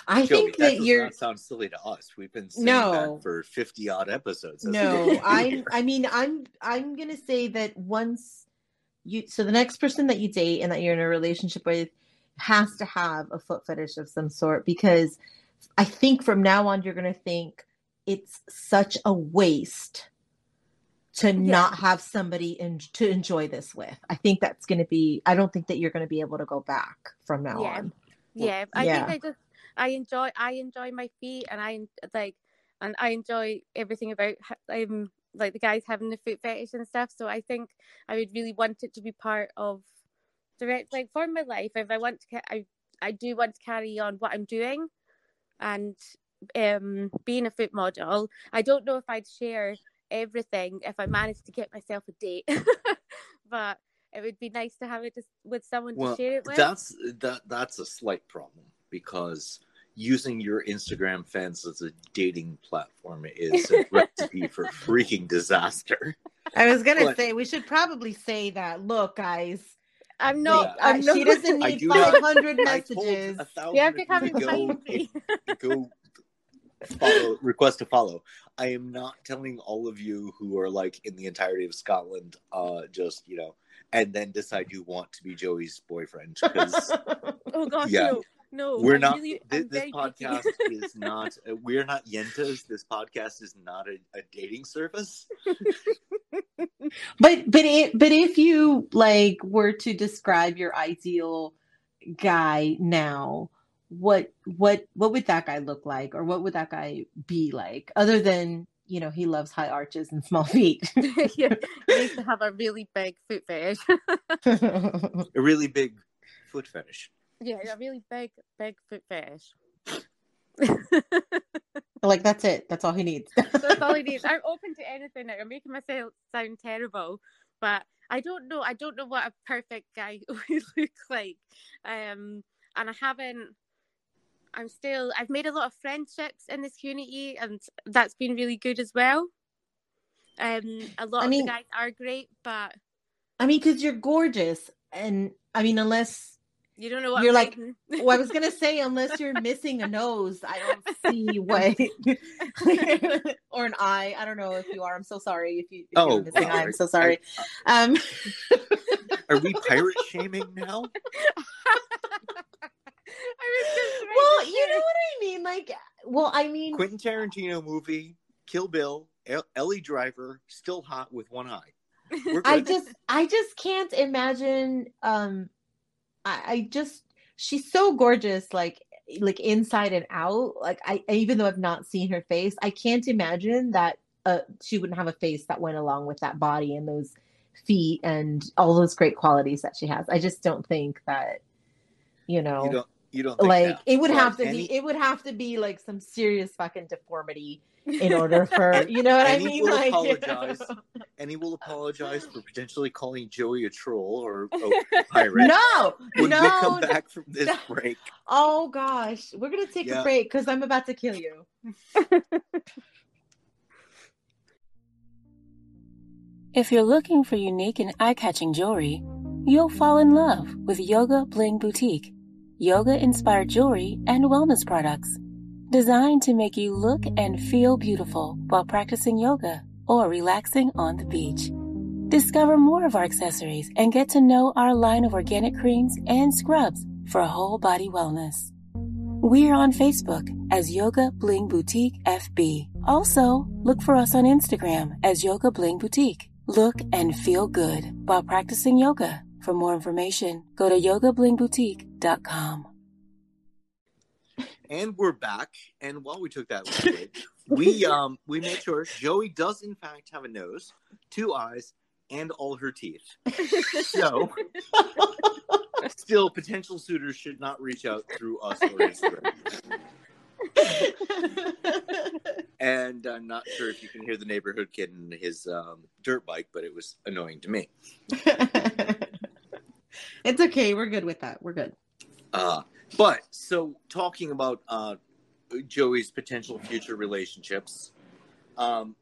I Joey, think that that you're not sound silly to us. We've been saying No. that for fifty odd episodes. no i'm i mean i'm i'm gonna say that once you so the next person that you date and that you're in a relationship with has to have a foot fetish of some sort because i think from now on you're gonna think it's such a waste to not have somebody in, to enjoy this with i think that's gonna be i don't think that you're gonna be able to go back from now Yeah. on yeah i yeah. think i just i enjoy i enjoy my feet and i like and i enjoy everything about um like the guys having the foot fetish and stuff. So i think i would really want it to be part of direct like for my life. If i want to i i do want to carry on what i'm doing and um being a foot model. I don't know if i'd share everything if i managed to get myself a date. But it would be nice to have it just with someone Well, to share it with. that's that that's a slight problem because using your Instagram fans as a dating platform is a recipe for freaking disaster. I was gonna But- say we should probably say that. Look, guys, I'm not. Like, I'm uh, not. she doesn't need do 500 I told messages. a thousand You have of to come you and go, find me. go follow request to follow. I am not telling all of you who are like in the entirety of Scotland, uh, just you know, and then decide you want to be Joey's boyfriend because Oh gosh, Yeah. no, no. we're I'm not. Really, thi- I'm this podcast is not. We're not Yentas. This podcast is not a, a dating service. But but it, but if you like were to describe your ideal guy now, what what what would that guy look like, or what would that guy be like, other than you know he loves high arches and small feet? yeah, he needs to have a really big foot fetish. A really big foot fetish. Yeah, a really big, big foot fetish. like that's it. That's all he needs. That's all he needs. I'm open to anything now. I'm making myself sound terrible, but I don't know. I don't know what a perfect guy would look like. Um, and I haven't. I'm still. I've made a lot of friendships in this community, and that's been really good as well. Um, a lot I of mean- the guys are great, but I mean, because you're gorgeous, and I mean, unless you don't know what You're like, hiding. well, I was gonna say, unless you're missing a nose, I don't see what, or an eye. I don't know if you are. I'm so sorry if you. If Oh, you're missing an eye. I'm so sorry. Um, Are we pirate shaming now? I was just well, you know what I mean. Like, well, I mean, Quentin Tarantino movie, Kill Bill, El- Ellie Driver, still hot with one eye. I just, I just can't imagine. Um, I, I just, she's so gorgeous, like, like inside and out. Like, I even though I've not seen her face, I can't imagine that uh, she wouldn't have a face that went along with that body and those feet and all those great qualities that she has. I just don't think that, you know, you don't. You don't think like that. it would have to any- be, it would have to be like some serious fucking deformity in order for, you know what I and he mean? will Like, apologize. And he will oh, apologize for potentially calling Joey a troll or a pirate. no, When no, we come back from this no. break, Oh gosh, we're gonna take Yeah. a break because I'm about to kill you. If you're looking for unique and eye catching jewelry, you'll fall in love with Yoga Bling Boutique. Yoga inspired jewelry and wellness products designed to make you look and feel beautiful while practicing yoga or relaxing on the beach. Discover more of our accessories and get to know our line of organic creams and scrubs for whole body wellness. We're on Facebook as Yoga Bling Boutique FB. Also, look for us on Instagram as Yoga Bling Boutique. Look and feel good while practicing yoga. For more information, go to yogablingboutique.com. and we're back. And while we took that break, we um we made sure Joey does in fact have a nose, two eyes, and all her teeth. So, still, potential suitors should not reach out through us or Instagram. And I'm not sure if you can hear the neighborhood kid in his um, dirt bike, but it was annoying to me. it's okay. We're good with that. We're good. Uh, but so talking about uh, Joey's potential future relationships, um,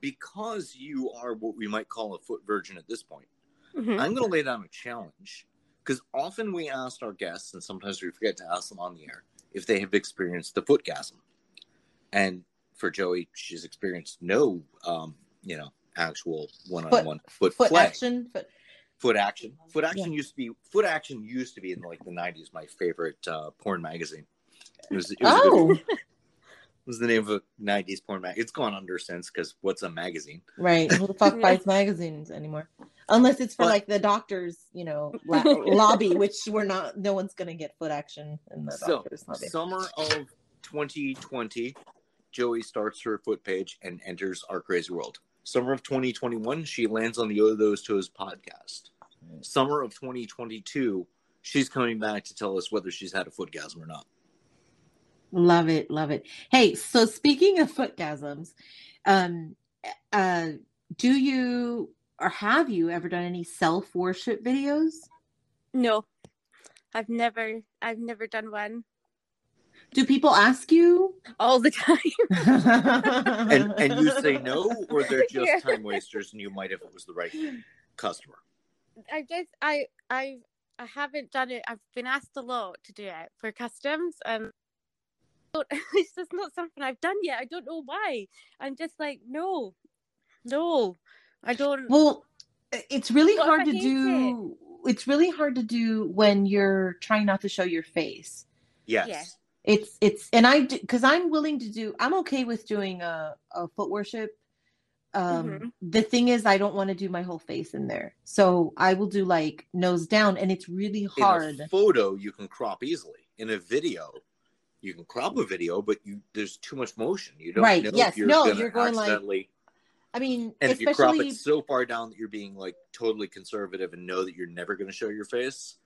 because you are what we might call a foot virgin at this point, Mhm. I'm going to lay down a challenge because often we ask our guests, and sometimes we forget to ask them on the air, if they have experienced the footgasm. And for Joey, she's experienced no, um, you know, actual one-on-one foot, Foot play action. Foot. Foot action foot action used to be foot action used to be in like the 90s my favorite uh, porn magazine it was, it was, Oh, good- it was the name of a 90s porn mag it's gone under since because what's a magazine right. Who the fuck Yeah. buys magazines anymore? Unless it's for But- like the doctors, you know, la- lobby, which we're not. No one's gonna get foot action in the so doctors lobby. summer of 2020 joey starts her foot page and enters our crazy world summer of 2021 she lands on the Owe Those Toes podcast summer of 2022 she's coming back to tell us whether she's had a footgasm or not Love it, love it. Hey, so speaking of footgasms, um, uh, do you or have you ever done any self worship videos? No, I've never, I've never done one. Do people ask you? All the time. and and you say no or they're just Yeah. time wasters and you might if it was the right customer I just I I I haven't done it. I've been asked a lot to do it for customs, um, and it's just not something I've done yet. I don't know why. I'm just like, no, no, I don't. Well, it's really What hard to hate do. It's really hard to do when you're trying not to show your face. Yes. Yeah. It's it's and I because I'm willing to do. I'm okay with doing a a foot worship. Um, Mhm. the thing is, I don't want to do my whole face in there, so I will do like nose down, and it's really In hard. a photo, you can crop easily. In a video, you can crop a video, but you there's too much motion. You don't Right, know yes, if you're no, you're going like-. I mean, and if you crop it so far down that you're being like totally conservative and know that you're never going to show your face,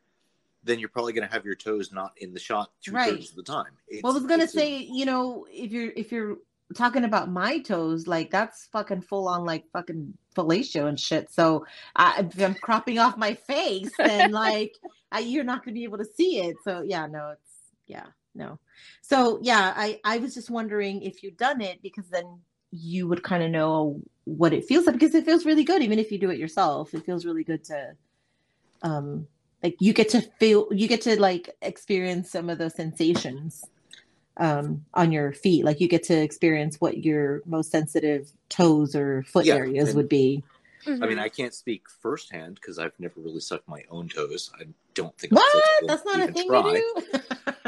then you're probably going to have your toes not in the shot two Right. thirds of the time. It's, Well, I was it's a- say, you know, if you're if you're talking about my toes, like that's fucking full on like fucking fellatio and shit. So I, if I'm cropping off my face, then like I, you're not gonna be able to see it. So yeah, no, it's yeah, no. So yeah, I I was just wondering if you'd done it because then you would kind of know what it feels like because it feels really good even if you do it yourself. It feels really good to um like you get to feel you get to like experience some of those sensations um on your feet like you get to experience what your most sensitive toes or foot Yeah, areas and- would be I mean. I can't speak firsthand because I've never really sucked my own toes. I don't think. what I'll that's not a thing try. you do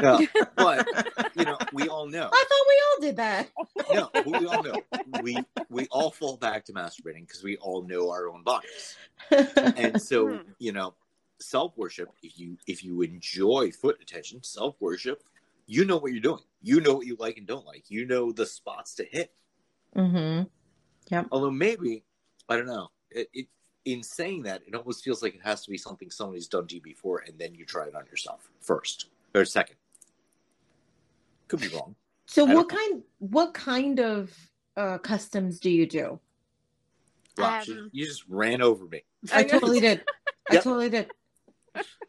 Yeah, but you know, we all know. i thought we all did that No, we all know. We we all fall back to masturbating because we all know our own bodies. and so Hmm. you know self worship if you if you enjoy foot attention self worship you know what you're doing. You know what you like and don't like. You know the spots to hit. Mm-hmm. Although maybe i don't know it, it in saying that it almost feels like it has to be something somebody's done to you before and then you try it on yourself first or second. Could be wrong. So what don't- kind what kind of uh customs do you do? Wow, you- Um, you just ran over me. I I totally did. I Yep. totally did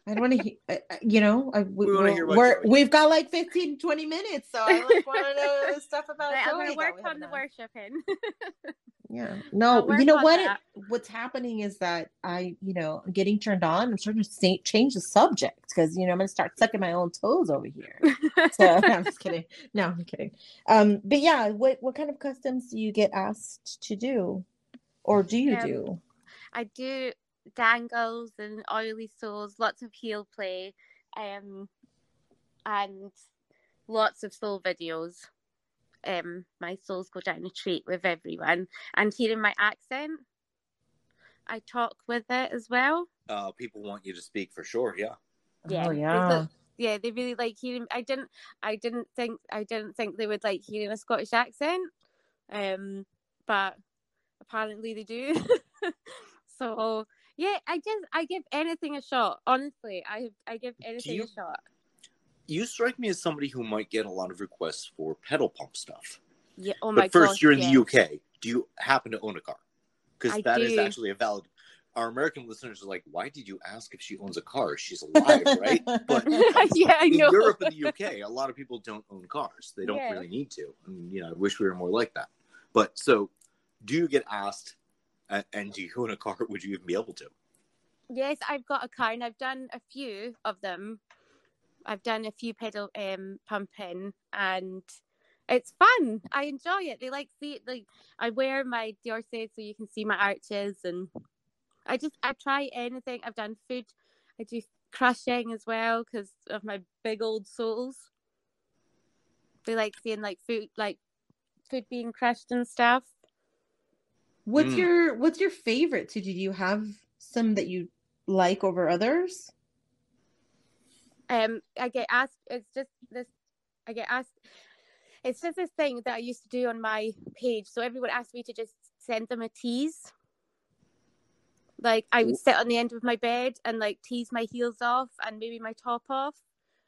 I don't want to, he- uh, uh, you know, I, we, We wanna hear about we're, Joey. we've got like 15, 20 minutes, so I like want to know stuff about Right, I'm gonna work on the worshipping. Yeah. No, you know what? that. what's happening is that I, you know, I'm getting turned on. I'm starting to say, change the subject because, you know, I'm going to start sucking my own toes over here. So I'm just kidding. No, I'm kidding. Um, but yeah, what what kind of customs do you get asked to do, or do you Um, do? I do dangles and oily soles, lots of heel play, um, and lots of sole videos. Um, my soles go down a treat with everyone, and hearing my accent, I talk with it as well. uh, people want you to speak for sure yeah yeah, oh it's yeah. Yeah, they really like hearing. I didn't, I didn't think, I didn't think they would like hearing a Scottish accent, um, but apparently they do. so yeah, I just, I give anything a shot. Honestly, I, I give anything you- a shot. you strike me as somebody who might get a lot of requests for pedal pump stuff Yeah. Oh my but first, gosh, you're in yeah. the UK. Do you happen to own a car? Because that is do. actually a valid. Our American listeners are like, "Why did you ask if she owns a car? She's alive, right?" But yeah, I in know. Europe and the UK, a lot of people don't own cars. They don't Yeah. really need to. I mean, you know, I wish we were more like that. But so, do you get asked, and do you own a car? Would you even be able to? Yes, I've got a car and I've done a few of them. I've done a few pedal um pumping and it's fun. I enjoy it. They like see like I wear my d'Orsays so you can see my arches and I just I try anything. I've done food. I do crushing as well because of my big old soles. They like seeing like food like food being crushed and stuff. What's Mm. your what's your favorite to do? Do you have some that you like over others? um I get asked it's just this I get asked it's just this thing that I used to do on my page. So everyone asked me to just send them a tease. Like I would sit on the end of my bed and like tease my heels off and maybe my top off.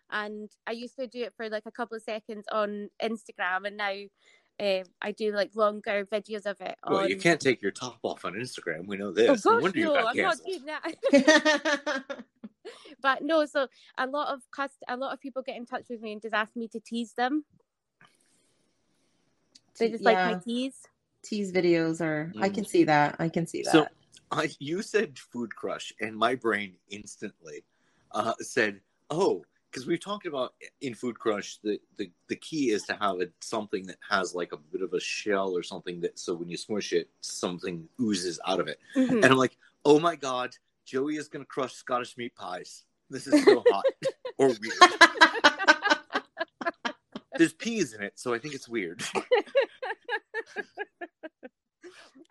And I used to do it for like a couple of seconds on Instagram and now uh, I do like longer videos of it. Well, on... you can't take your top off on Instagram. We know this. no gosh, wonder you no, I'm not doing that. but no, so a lot of cust- a lot of people get in touch with me and just ask me to tease them. They just like my tease. Tease videos are I can see that. I can see that. So I you said food crush, and my brain instantly uh, said, "Oh, because we've talked about in Food Crush the, the the key is to have it something that has like a bit of a shell or something that so when you smush it, something oozes out of it. Mhm. And I'm like, oh my god, Joey is gonna crush Scottish meat pies. This is so hot or weird. There's peas in it, so I think it's weird.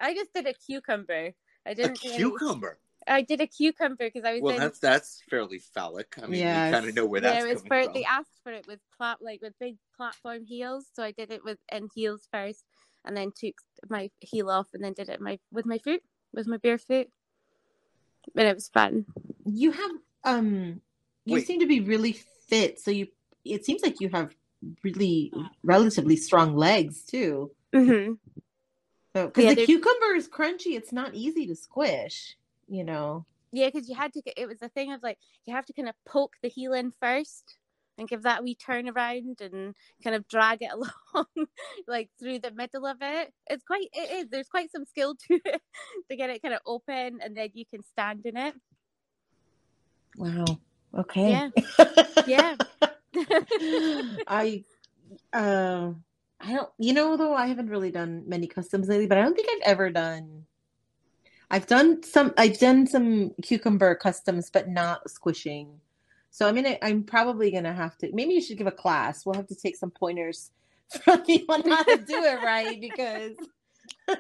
I just did a cucumber. I didn't. any- cucumber. I did a cucumber because I was Well, in. that's that's fairly phallic. I mean, Yes. we kind of know where yeah, that's it was coming for from. they asked for it with plat like with big platform heels, so I did it with in heels first, and then took my heel off, and then did it my with my foot with my bare foot, and it was fun. you have um you Wait. seem to be really fit so you it seems like you have really relatively strong legs too Mm-hmm. so because Yeah, the they're- cucumber is crunchy it's not easy to squish you know Yeah, because you had to. Get it was a thing of like you have to kind of poke the heel in first and give that wee turn around and kind of drag it along like through the middle of it. It's quite. It is. There's quite some skill to it to get it kind of open and then you can stand in it. wow okay Yeah. Yeah. i uh i don't you know though i haven't really done many customs lately but i don't think i've ever done i've done some i've done some cucumber customs but not squishing so i mean I, i'm probably gonna have to maybe you should give a class we'll have to take some pointers from you on how to do it right because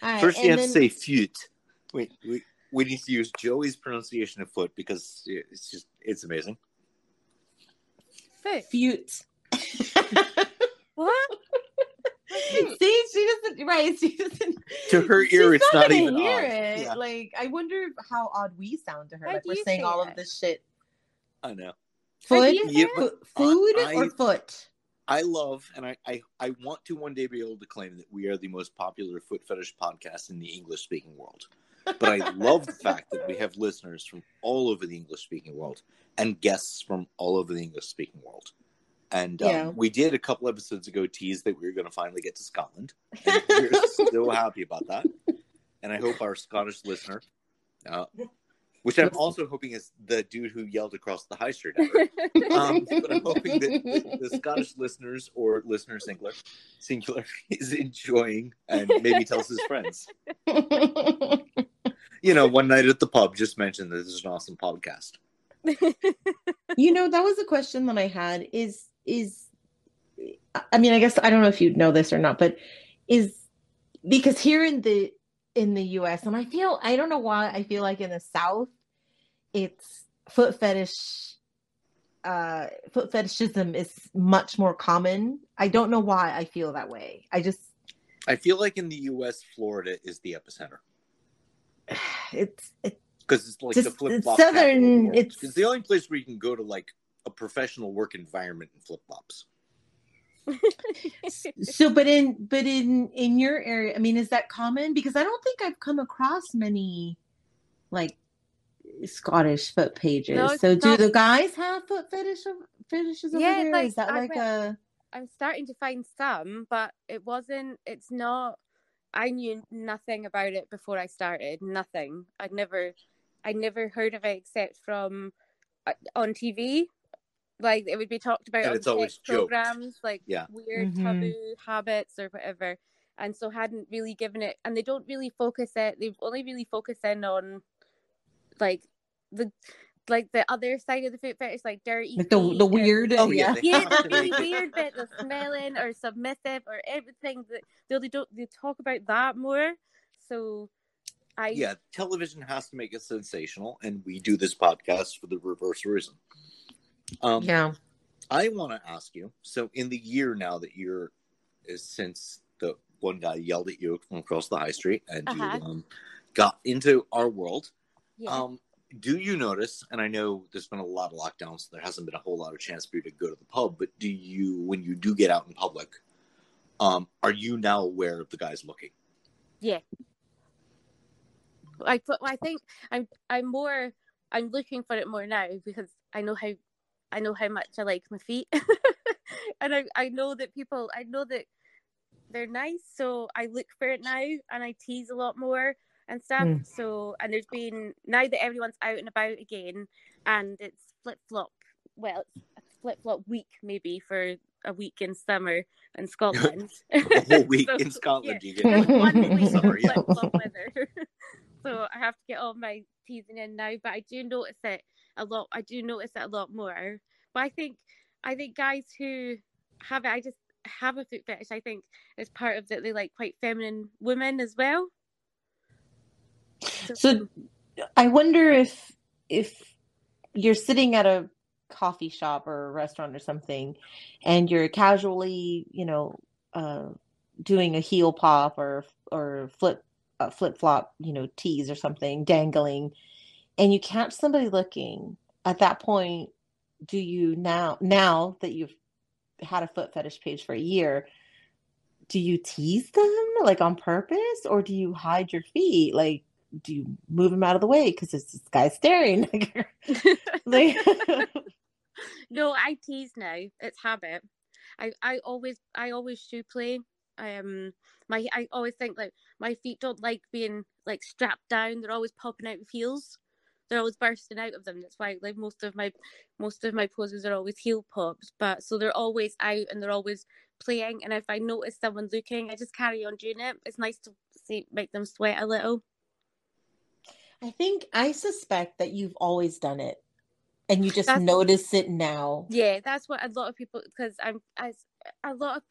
All right, First, you have then- to say "fute." Wait, we we need to use Joey's pronunciation of foot because it's just it's amazing. Foot. Fute. What? See, she doesn't. Right, she doesn't. To her ear, it's not gonna even hear odd. it. Yeah. Like, I wonder how odd we sound to her. How like we're saying say all it? of this shit. I know. How Foot, Yeah, but it? Fo- food, I- or foot? I love, and I, I, I want to one day be able to claim that we are the most popular foot fetish podcast in the English speaking world. But I love the fact that we have listeners from all over the English speaking world and guests from all over the English speaking world. And um, Yeah. we did a couple episodes ago tease that we were going to finally get to Scotland. And we're so happy about that. And I hope our Scottish listener, uh, which I'm also hoping is the dude who yelled across the high street at. Um, but I'm hoping that the, the Scottish listeners or listener singular, singular is enjoying and maybe tells his friends. You know, one night at the pub, just mentioned that this is an awesome podcast. you know, that was a question that I had. Is is I mean, I guess I don't know if you'd know this or not, but is because here in the in the US, and I feel I don't know why I feel like in the South, it's foot fetish uh foot fetishism is much more common. I don't know why I feel that way. I just I feel like in the U.S., Florida is the epicenter it's it, because it's like Just- the flip flop. southern- It's, it's- the only place where you can go to like a professional work environment in flip flops. so but in but in in your area i mean is that common because i don't think i've come across many like scottish foot pages No, it's so do not- the guys have foot fetish fetishes over Yeah, there? like, is that I like went- a I'm starting to find some, but it wasn't. It's not. I knew nothing about it before I started. Nothing. I'd never, I'd never heard of it except from uh, on TV. Like it would be talked about And on it's always sex joked. programs, like Yeah. weird Mhm. taboo habits or whatever. And so hadn't really given it, and they don't really focus it. They've only really focus in on, like the, like the other side of the foot fetish, like dirty, like the feet the and- weird Oh, yeah, they yeah, the really weird bit, the smelling or submissive or everything that they they don't they talk about that more. So, I Yeah, television has to make it sensational, and we do this podcast for the reverse reason. Um, yeah I want to ask you. So, in the year now that you're, is since the one guy yelled at you from across the high street, and Uh-huh. you um, got into our world, yeah. um, do you notice? And I know there's been a lot of lockdowns, so there hasn't been a whole lot of chance for you to go to the pub. But do you, when you do get out in public, um, are you now aware of the guys looking? Yeah. I I think I'm I'm more I'm looking for it more now because I know how I know how much I like my feet, and I I know that people I know that they're nice, so I look for it now and I tease a lot more. and stuff. Mm. So and there's been now that everyone's out and about again, and it's flip flop. Well, it's flip flop week maybe for a week in summer in Scotland. The whole week So, in Scotland, yeah, you get one week summer, yeah. flip flop weather. so I have to get all my teasing in now, but I do notice it a lot. I do notice it a lot more. But I think I think guys who have it, I just have a foot fetish. I think is part of that they like quite feminine women as well. So I wonder if if you're sitting at a coffee shop or a restaurant or something and you're casually, you know, uh, doing a heel pop or or flip uh, flip flop, you know, tease or something dangling and you catch somebody looking at that point do you now now that you've had a foot fetish page for a year do you tease them like on purpose or do you hide your feet like do you move them out of the way because this guy staring like no, I tease now. It's habit. I, I always I always shoe play. Um my I always think like my feet don't like being like strapped down. They're always popping out with heels. They're always bursting out of them. That's why like most of my most of my poses are always heel pops. But so they're always out and they're always playing. And if I notice someone looking, I just carry on doing it. It's nice to see make them sweat a little. I think I suspect that you've always done it and you just That's- notice it now. Yeah, that's what a lot of people because I'm as a lot of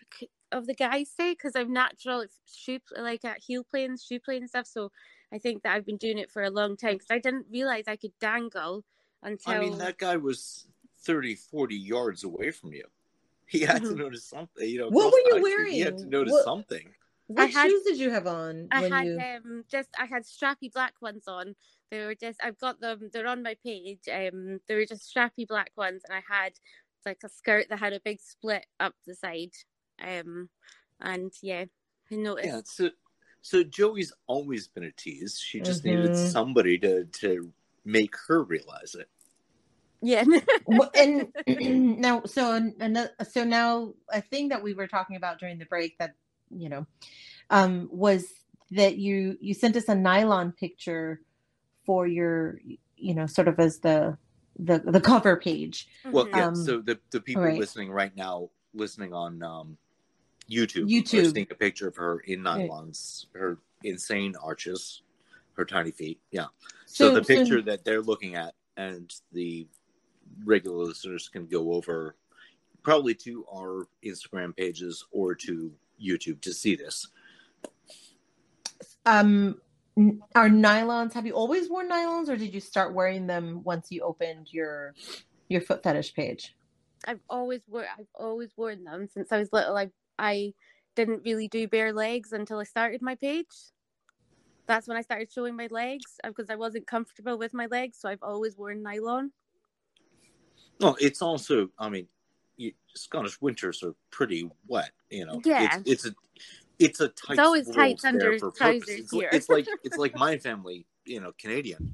of the guys say because I'm natural shoe like at heel playing, shoe playing and stuff. So I think that I've been doing it for a long time because I didn't realize I could dangle until I mean, that guy was 30, 40 yards away from you. He had to Mhm. notice something. You know, What were you the country, He had to notice What- something. What had- shoes did you have on I when had you um just I had strappy black ones on. They were just I've got them. They're on my page. Um, they were just strappy black ones, and I had like a skirt that had a big split up the side. Um, and yeah, I noticed. Yeah, so so Joey's always been a tease. She just needed Mhm. somebody to to make her realize it. Yeah. Well, and now so another so now a thing that we were talking about during the break that you know um was that you you sent us a nylon picture for your you know sort of as the the the cover page Well, yeah. Um, so the the people right. listening right now, listening on um, YouTube, YouTube. are seeing a picture of her in nylons, her insane arches, her tiny feet. Yeah. So, the picture that they're looking at, and the regular listeners can go over probably to our Instagram pages or to YouTube to see this. um n- are nylons have you always worn nylons or did you start wearing them once you opened your your foot fetish page I've always wore I've always worn them since I was little. I I didn't really do bare legs until I started my page. That's when I started showing my legs uh, because I wasn't comfortable with my legs, so I've always worn nylon. Well, it's also, I mean, you, Scottish winters are pretty wet. You know, Yeah. it's, it's a it's a tight. always world tights there under trousers. It's, here. it's like it's like my family, you know, Canadian.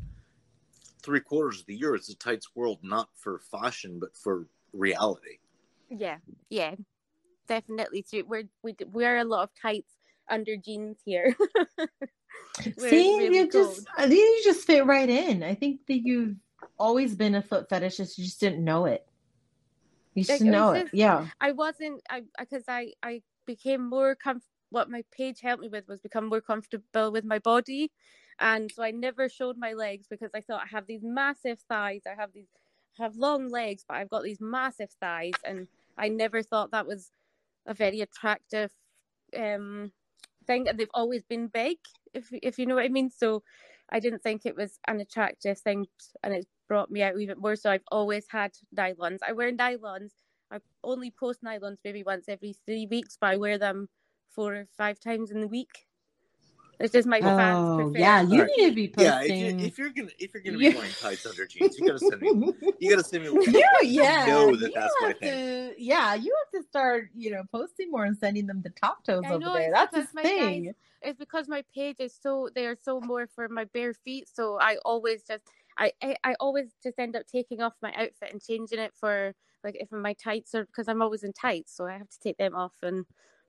Three quarters of the year, it's a tights world, not for fashion, but for reality. Yeah, yeah, definitely. So we're we wear a lot of tights under jeans here. See, really you just I think you just fit right in. I think that you've always been a foot fetishist. You just didn't know it. You just Like, know it. just- Yeah. I wasn't I because I I became more comf what my page helped me with was become more comfortable with my body and so I never showed my legs because I thought I have these massive thighs I have these I have long legs but I've got these massive thighs and I never thought that was a very attractive um thing and they've always been big if if you know what I mean. So I didn't think it was an attractive thing and it brought me out even more. So I've always had nylons. I wear nylons. I only post nylons maybe once every three weeks, but I wear them four or five times in the week. It's just my fans Oh, prefer. yeah. You Alright. need to be Yeah, if, posting. you, if you're gonna if you're gonna be wearing tights under jeans, you gotta send me you gotta send me. you, yeah, know that you that's my have thing. to, yeah, you have to start, you know, posting more and sending them the top toes I over know, there. That's his because my guys- thing. It's because my page is so they are so more for my bare feet. So I always just I I, I always just end up taking off my outfit and changing it for like if my tights are because I'm always in tights, so I have to take them off and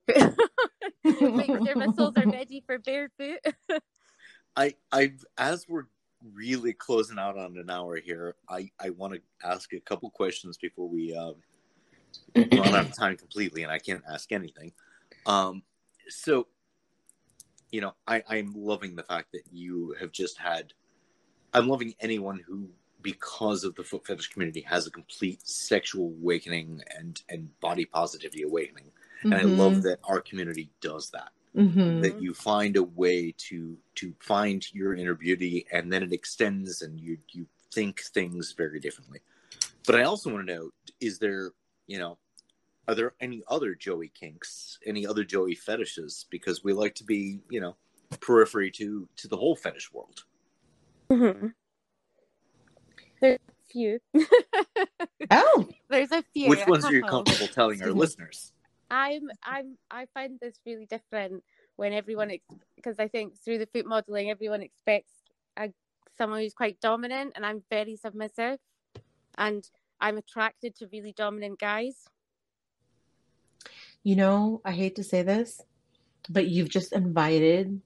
make sure my soles are ready for barefoot. I I as we're really closing out on an hour here, I I want to ask a couple questions before we um, run out of time completely, and I can't ask anything. Um, so, you know, I I'm loving the fact that you have just had. I'm loving anyone who, because of the foot fetish community, has a complete sexual awakening and and body positivity awakening, and I love that our community does that Mhm. that you find a way to to find your inner beauty and then it extends and you you think things very differently but i also want to know is there you know are there any other joey kinks any other joey fetishes because we like to be you know periphery to to the whole fetish world mm-hmm. There's a few. Oh, There's a few. which ones are you comfortable telling our listeners I'm I'm I find this really different when everyone because I think through the foot modeling everyone expects a someone who's quite dominant and I'm very submissive and I'm attracted to really dominant guys. you know, I hate to say this, but you've just invited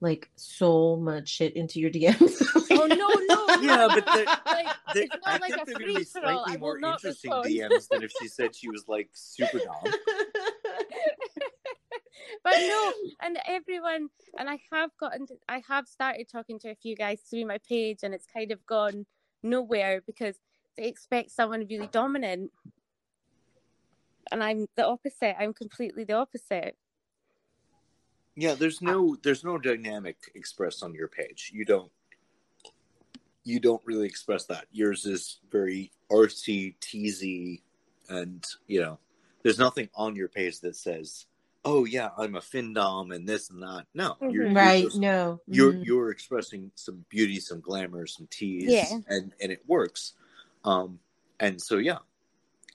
like so much shit into your DMs. Oh no no Yeah, but the- like, They- it's i not like think a they're free be for slightly I more not interesting respond. dms than if she said she was like super dom but no, and everyone, and I have gotten, to, I have started talking to a few guys through my page, and it's kind of gone nowhere because they expect someone really dominant, and I'm the opposite. I'm completely the opposite. Yeah, there's no there's no dynamic expressed on your page. You don't you don't really express that. Yours is very artsy, teasy, and you know, there's nothing on your page that says, "Oh yeah, I'm a findom and this and that." No, you're, Mhm. you're right? just- No. you're Mhm. you're expressing some beauty, some glamour, some tease, Yeah. and and it works. Um, and so yeah,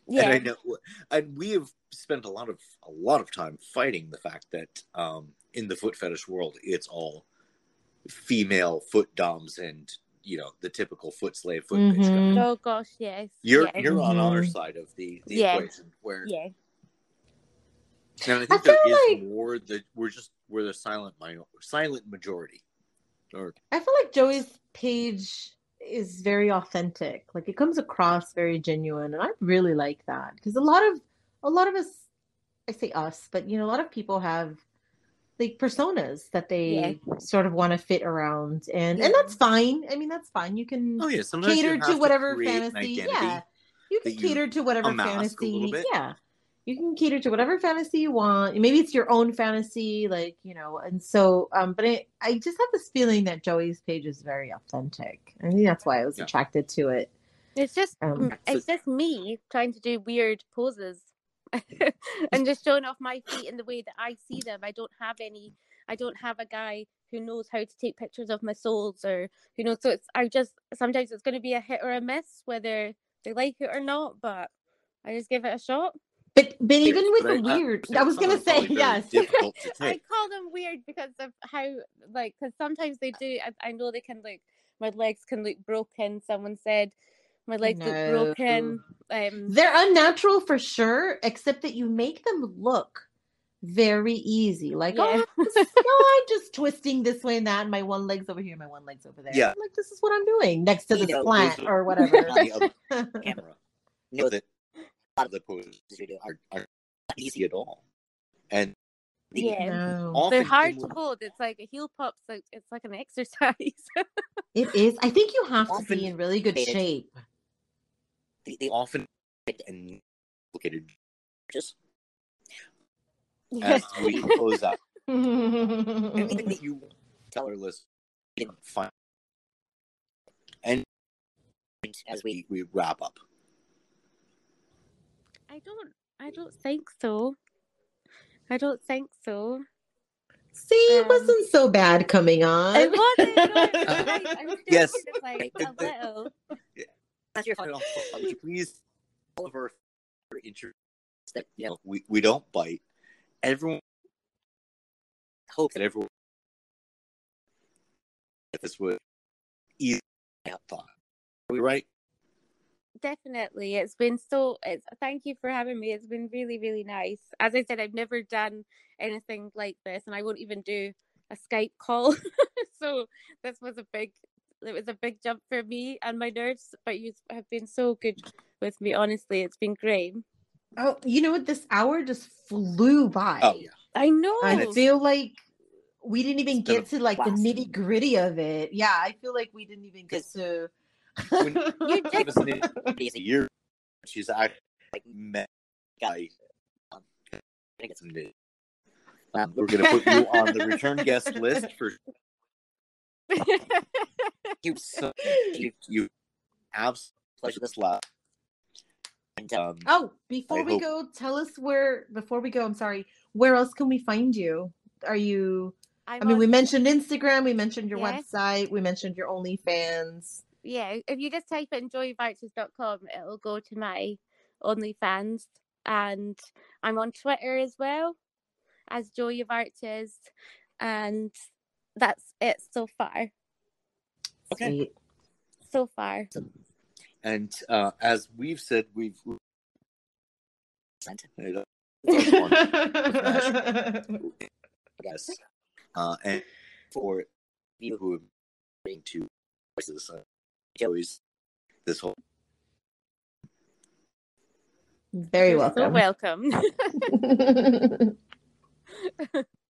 Yeah, and I know, and we have spent a lot of a lot of time fighting the fact that um, in the foot fetish world, it's all female foot doms and you know the typical foot slave foot bitch Mhm. guy. Oh gosh, yes. You're yeah. you're on our Mhm. side of the, the Yeah. equation where yeah. and I I think there feel is like- more that we're just we're the silent minor silent majority. Or I feel like Joey's page is very authentic. Like it comes across very genuine, and I really like that because a lot of a lot of us, I say us, but you know, a lot of people have like personas that they sort of want to fit around, and and that's fine. I mean, that's fine. You can oh yeah, sometimes cater you to whatever create an fantasy. Yeah, you can that you cater to whatever fantasy. Yeah, you can cater to whatever fantasy you want. Maybe it's your own fantasy, like you know. And so, um, but I, I just have this feeling that Joey's page is very authentic. I think that's why I was Yeah. attracted to it. It's just Um, it's just me trying to do weird poses and just showing off my feet in the way that I see them. I don't have any I don't have a guy who knows how to take pictures of my soles or who knows so it's I just sometimes it's gonna be a hit or a miss whether they like it or not, but I just give it a shot. But but even with the I- I- weird, it's I was gonna say yes. I take. call them weird because of how like because sometimes they do I, I know they can look my legs can look broken. Someone said my legs look No. broken. Um They're unnatural for sure, except that you make them look very easy. Like, Yeah. oh, no, I'm just twisting this way and that. And my one leg's over here, my one leg's over there. Yeah. I'm like this is what I'm doing next to You this know, plant those or whatever. on the other camera know that a lot of the poses you do are, are not easy at all. And the, Yeah. no, They're hard to hold. It's like a heel pop's like it's like an exercise. it is. I think you have to be in really good they- shape. They, they often and located just as we close out. Anything that you tell our listeners, find and as we, we wrap up. I don't I don't think so. I don't think so. See, it Um, wasn't so bad coming on. It wasn't. No, it was I'm Yes. like a little. That's your final thought. Would you please, all of our interests that you oh, know we, we don't bite. Everyone hope that everyone that this was easy thought. Are we right? Definitely. It's been so it's thank you for having me. It's been really, really nice. As I said, I've never done anything like this and I won't even do a Skype call. so this was a big it was a big jump for me and my nerves, but you have been so good with me. Honestly, it's been great. Oh, you know what? This hour just flew by. Oh yeah. I know. I feel like we didn't even It's get to like the nitty gritty of it. Yeah, I feel like we didn't even get to. When You Give us an a year. She's actually like met guy. Um, I think it's new. Um, we're gonna put you on the return guest list for you. So you, you have pleasure this last. And um, Oh, before I we hope- go, tell us where. Before we go, I'm sorry. Where else can we find you? Are you? I'm I mean, on- we mentioned Instagram. We mentioned your Yes. website. We mentioned your OnlyFans. yeah, if you just type in joeyofarches.com, it'll go to my OnlyFans. And I'm on Twitter as well as Joey of Arches. And that's it so far. Okay. Sweet. So far. and uh, as we've said, we've. It's always. Yes. Uh, and for you who are been to voices, uh, Joey's this whole Very You're so welcome. welcome.